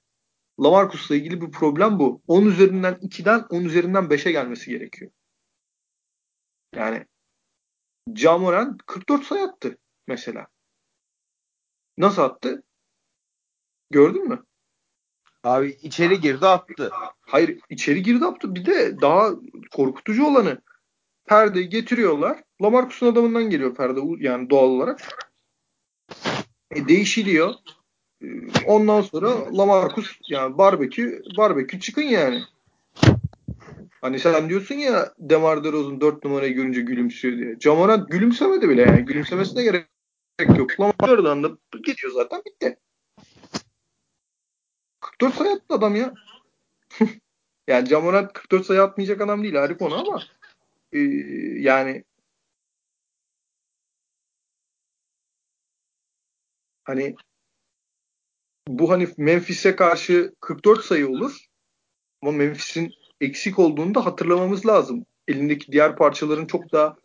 Lamarcus'la ilgili bir problem bu. 10 üzerinden 2'den 10 üzerinden 5'e gelmesi gerekiyor. Yani Camoran 44 sayı attı mesela. Nasıl attı? Gördün mü? Abi içeri girdi attı. Hayır içeri girdi attı. Bir de daha korkutucu olanı perdeyi getiriyorlar. Lamarcus'un adamından geliyor perde yani doğal olarak. E, değişiliyor. E, ondan sonra Lamarcus yani barbekü barbekü çıkın yani. Hani sen diyorsun ya Demar DeRozan 4 numarayı görünce gülümsüyor diye. Camoran gülümsemedi bile yani. Gülümsemesine gerek yok. Lamarcus'dan da geçiyor zaten bitti. 44 sayı attı adam ya. <laughs> yani Camoran 44 sayı atmayacak adam değil ayrı konu ama e, yani hani bu hani Memphis'e karşı 44 sayı olur ama Memphis'in eksik olduğunu da hatırlamamız lazım. Elindeki diğer parçaların çok da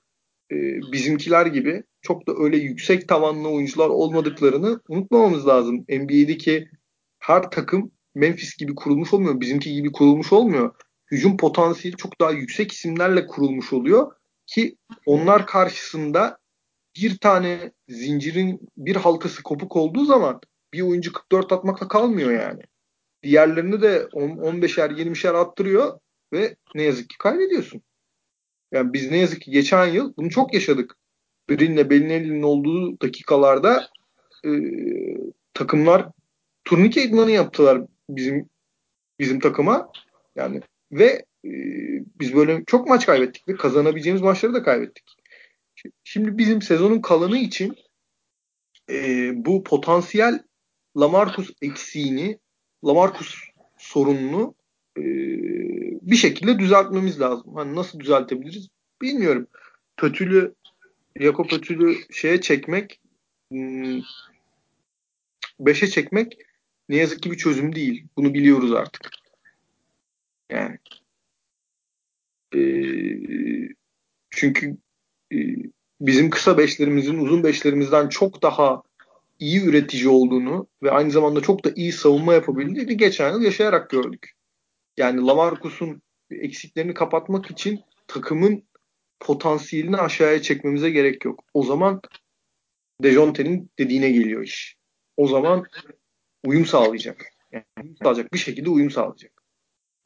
e, bizimkiler gibi çok da öyle yüksek tavanlı oyuncular olmadıklarını unutmamamız lazım. NBA'deki her takım Memphis gibi kurulmuş olmuyor. Bizimki gibi kurulmuş olmuyor. Hücum potansiyeli çok daha yüksek isimlerle kurulmuş oluyor ki onlar karşısında bir tane zincirin bir halkası kopuk olduğu zaman bir oyuncu 44 atmakla kalmıyor yani. Diğerlerini de 15'er 20'şer attırıyor ve ne yazık ki kaybediyorsun. Yani biz ne yazık ki geçen yıl bunu çok yaşadık. Green'le Bellinelli'nin olduğu dakikalarda e, takımlar turnike idmanı yaptılar bizim bizim takıma. Yani ve e, biz böyle çok maç kaybettik ve kazanabileceğimiz maçları da kaybettik. Şimdi bizim sezonun kalanı için e, bu potansiyel Lamarcus eksiğini, Lamarcus sorununu e, bir şekilde düzeltmemiz lazım. Hani nasıl düzeltebiliriz bilmiyorum. Pötülü Jakob Pötülü şeye çekmek 5'e çekmek ne yazık ki bir çözüm değil. Bunu biliyoruz artık. Yani e, çünkü e, bizim kısa beşlerimizin uzun beşlerimizden çok daha iyi üretici olduğunu ve aynı zamanda çok da iyi savunma yapabildiğini geçen yıl yaşayarak gördük. Yani Lamarcus'un eksiklerini kapatmak için takımın potansiyelini aşağıya çekmemize gerek yok. O zaman Dejonte'nin dediğine geliyor iş. O zaman uyum sağlayacak. Yani uyum sağlayacak. Bir şekilde uyum sağlayacak.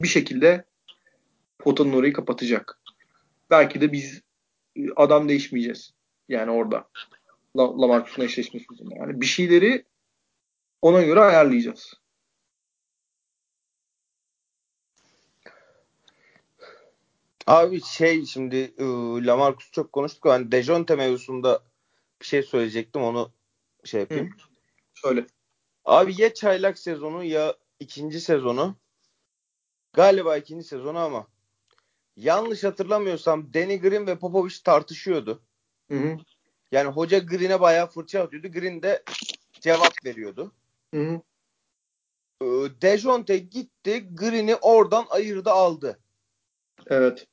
Bir şekilde potanın orayı kapatacak. Belki de biz e, adam değişmeyeceğiz. Yani orada. Lamarcus'un eşleşmesi. Yani bir şeyleri ona göre ayarlayacağız. Abi şey şimdi ıı, Lamarcus çok konuştuk. Hani Dejonte mevzusunda bir şey söyleyecektim. Onu şey yapayım. Hı. Söyle. Abi ya çaylak sezonu ya ikinci sezonu. Galiba ikinci sezonu ama yanlış hatırlamıyorsam Danny Green ve Popovic tartışıyordu. Hı hı. Yani hoca Green'e bayağı fırça atıyordu. Green de cevap veriyordu. Hı hı. Dejonte gitti. Green'i oradan ayırdı aldı. Evet.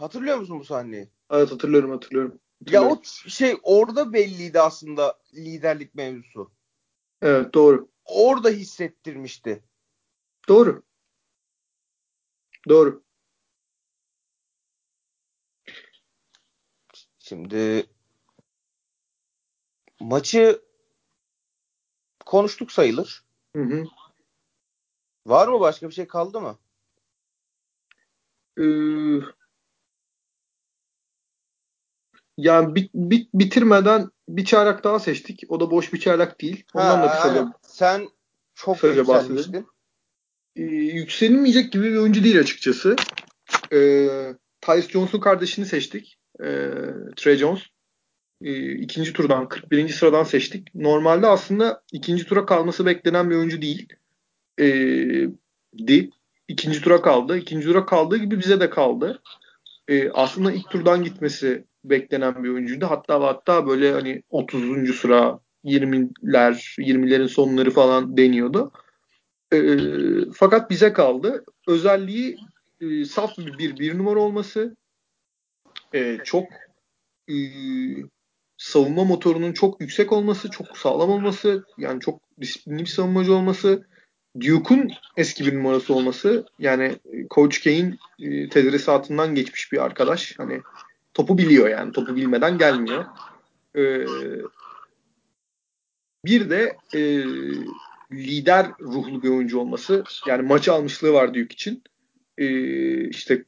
Hatırlıyor musun bu sahneyi? Evet hatırlıyorum hatırlıyorum. hatırlıyorum. Ya o şey orada belliydi aslında liderlik mevzusu. Evet doğru. Orada hissettirmişti. Doğru. Doğru. Şimdi maçı konuştuk sayılır. Hı hı. Var mı başka bir şey kaldı mı? Ee, yani bit, bit, bitirmeden bir çaylak daha seçtik. O da boş bir çaylak değil. Ondan ha, da kısaca, aynen. Sen çok yükselmiştin. Ee, yükselmeyecek gibi bir oyuncu değil açıkçası. Ee, Tyus Jones'un kardeşini seçtik. Ee, Trey Jones. Ee, ikinci turdan, 41. sıradan seçtik. Normalde aslında ikinci tura kalması beklenen bir oyuncu değil. Ee, di. İkinci tura kaldı. İkinci tura kaldığı gibi bize de kaldı. Ee, aslında ilk turdan gitmesi beklenen bir oyuncuydu. Hatta hatta böyle hani 30. sıra 20'ler, 20'lerin sonları falan deniyordu. E, fakat bize kaldı. Özelliği e, saf bir, bir bir numara olması, e, çok e, savunma motorunun çok yüksek olması, çok sağlam olması, yani çok disiplinli bir savunmacı olması, Duke'un eski bir numarası olması, yani Coach K'in e, tedrisatından geçmiş bir arkadaş. Hani topu biliyor yani, topu bilmeden gelmiyor. E, bir de e, lider ruhlu bir oyuncu olması. Yani maçı almışlığı var Duke için. Ee, işte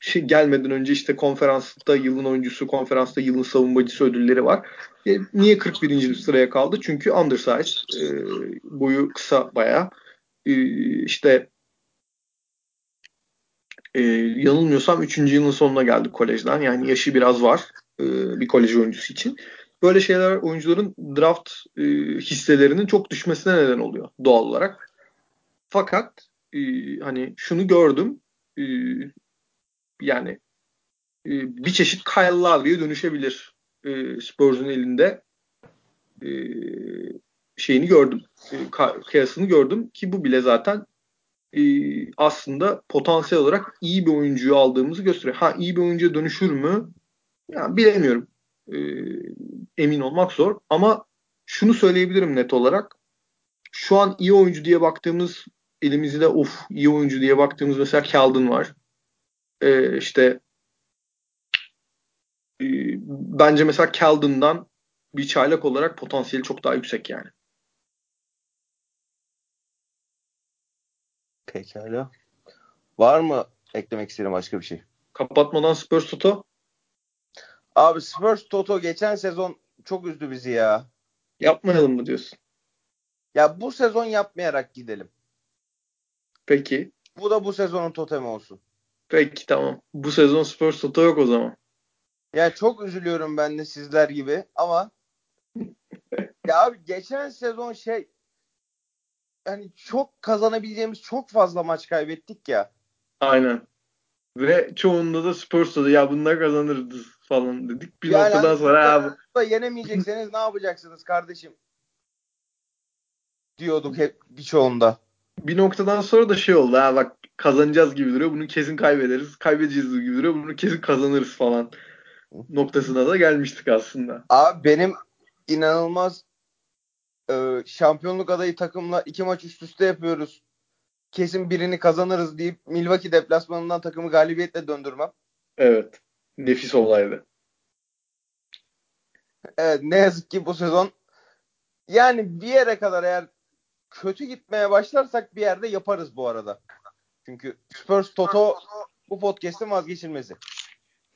şey gelmeden önce işte konferansta yılın oyuncusu, konferansta yılın savunmacısı ödülleri var. E, niye 41. sıraya kaldı? Çünkü undersize. E, boyu kısa bayağı. E, işte e, yanılmıyorsam 3. yılın sonuna geldik kolejden. Yani yaşı biraz var e, bir kolej oyuncusu için böyle şeyler oyuncuların draft e, hisselerinin çok düşmesine neden oluyor doğal olarak. Fakat e, hani şunu gördüm e, yani e, bir çeşit Kyle Lowry'e dönüşebilir e, Spurs'un elinde e, şeyini gördüm. E, kıyasını gördüm ki bu bile zaten e, aslında potansiyel olarak iyi bir oyuncuyu aldığımızı gösteriyor. Ha iyi bir oyuncuya dönüşür mü? Yani bilemiyorum. E, emin olmak zor. Ama şunu söyleyebilirim net olarak. Şu an iyi oyuncu diye baktığımız elimizde of iyi oyuncu diye baktığımız mesela Keldon var. E, işte e, bence mesela Keldon'dan bir çaylak olarak potansiyeli çok daha yüksek yani. Pekala. Var mı eklemek istediğin başka bir şey? Kapatmadan Spurs Toto. Abi Spurs Toto geçen sezon çok üzdü bizi ya. Yapmayalım mı diyorsun? Ya bu sezon yapmayarak gidelim. Peki. Bu da bu sezonun totemi olsun. Peki tamam. Bu sezon Spurs Toto yok o zaman. Ya çok üzülüyorum ben de sizler gibi ama <laughs> ya abi geçen sezon şey hani çok kazanabileceğimiz çok fazla maç kaybettik ya. Aynen. Ve çoğunda da Spurs'ta da ya bunlar kazanırız falan dedik. Bir yani noktadan sonra abi. Da yenemeyecekseniz ne yapacaksınız kardeşim? Diyorduk hep birçoğunda. Bir noktadan sonra da şey oldu ha bak kazanacağız gibi duruyor. Bunu kesin kaybederiz. Kaybedeceğiz gibi duruyor. Bunu kesin kazanırız falan noktasına da gelmiştik aslında. Abi benim inanılmaz e, şampiyonluk adayı takımla iki maç üst üste yapıyoruz. Kesin birini kazanırız deyip Milwaukee deplasmanından takımı galibiyetle döndürmem. Evet. Nefis olaydı. Evet ne yazık ki bu sezon yani bir yere kadar eğer kötü gitmeye başlarsak bir yerde yaparız bu arada. Çünkü Spurs Toto bu podcast'in vazgeçilmezi.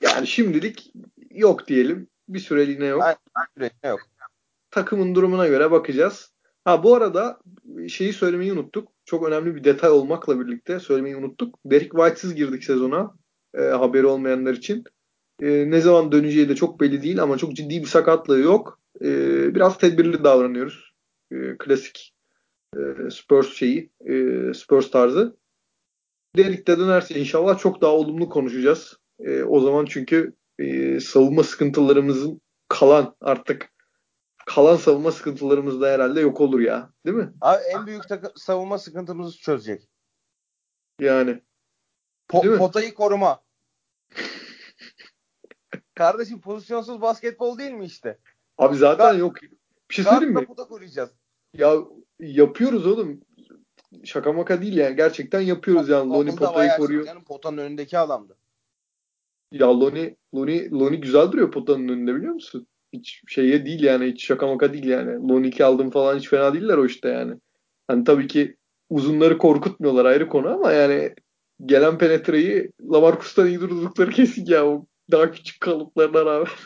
Yani şimdilik yok diyelim. Bir süreliğine yok. Yani, bir süreliğine yok. Takımın durumuna göre bakacağız. Ha bu arada şeyi söylemeyi unuttuk. Çok önemli bir detay olmakla birlikte söylemeyi unuttuk. Derek White'sız girdik sezona. E, haberi olmayanlar için. E, ne zaman döneceği de çok belli değil ama çok ciddi bir sakatlığı yok. E, biraz tedbirli davranıyoruz. E, klasik e, Spurs şeyi, e, Spurs tarzı. Derek de dönerse inşallah çok daha olumlu konuşacağız. E, o zaman çünkü e, savunma sıkıntılarımızın kalan artık kalan savunma sıkıntılarımız da herhalde yok olur ya. Değil mi? Abi en büyük takı- savunma sıkıntımızı çözecek. Yani. Po- potayı koruma. Kardeşim pozisyonsuz basketbol değil mi işte? Abi zaten yok. Bir şey söyleyeyim mi? Pota koruyacağız. Ya yapıyoruz oğlum. Şaka maka değil yani. Gerçekten yapıyoruz yani. Loni potayı koruyor. Canım, potanın önündeki adamdı. Ya Loni, Loni, Loni güzel duruyor potanın önünde biliyor musun? Hiç şeye değil yani. Hiç şaka maka değil yani. Loni 2 aldım falan hiç fena değiller o işte yani. Hani tabii ki uzunları korkutmuyorlar ayrı konu ama yani gelen penetreyi Lamarcus'tan iyi durdukları kesin ya o daha küçük kalıplarına rağmen. <laughs>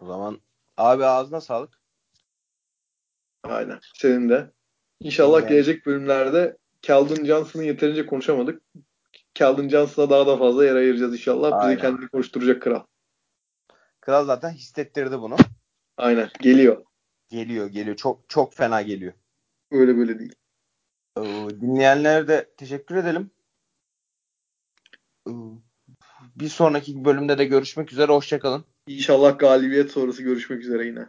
O zaman abi ağzına sağlık. Aynen. Senin de. İnşallah Yani. gelecek bölümlerde Calvin Johnson'ı yeterince konuşamadık. Calvin Johnson'a daha da fazla yer ayıracağız inşallah. Aynen. Bize kendini konuşturacak kral. Kral zaten hissettirdi bunu. Aynen. Geliyor. Geliyor geliyor. Çok çok fena geliyor. Öyle böyle değil. Dinleyenlere de teşekkür edelim. Bir sonraki bölümde de görüşmek üzere. Hoşçakalın. İnşallah galibiyet sonrası görüşmek üzere yine.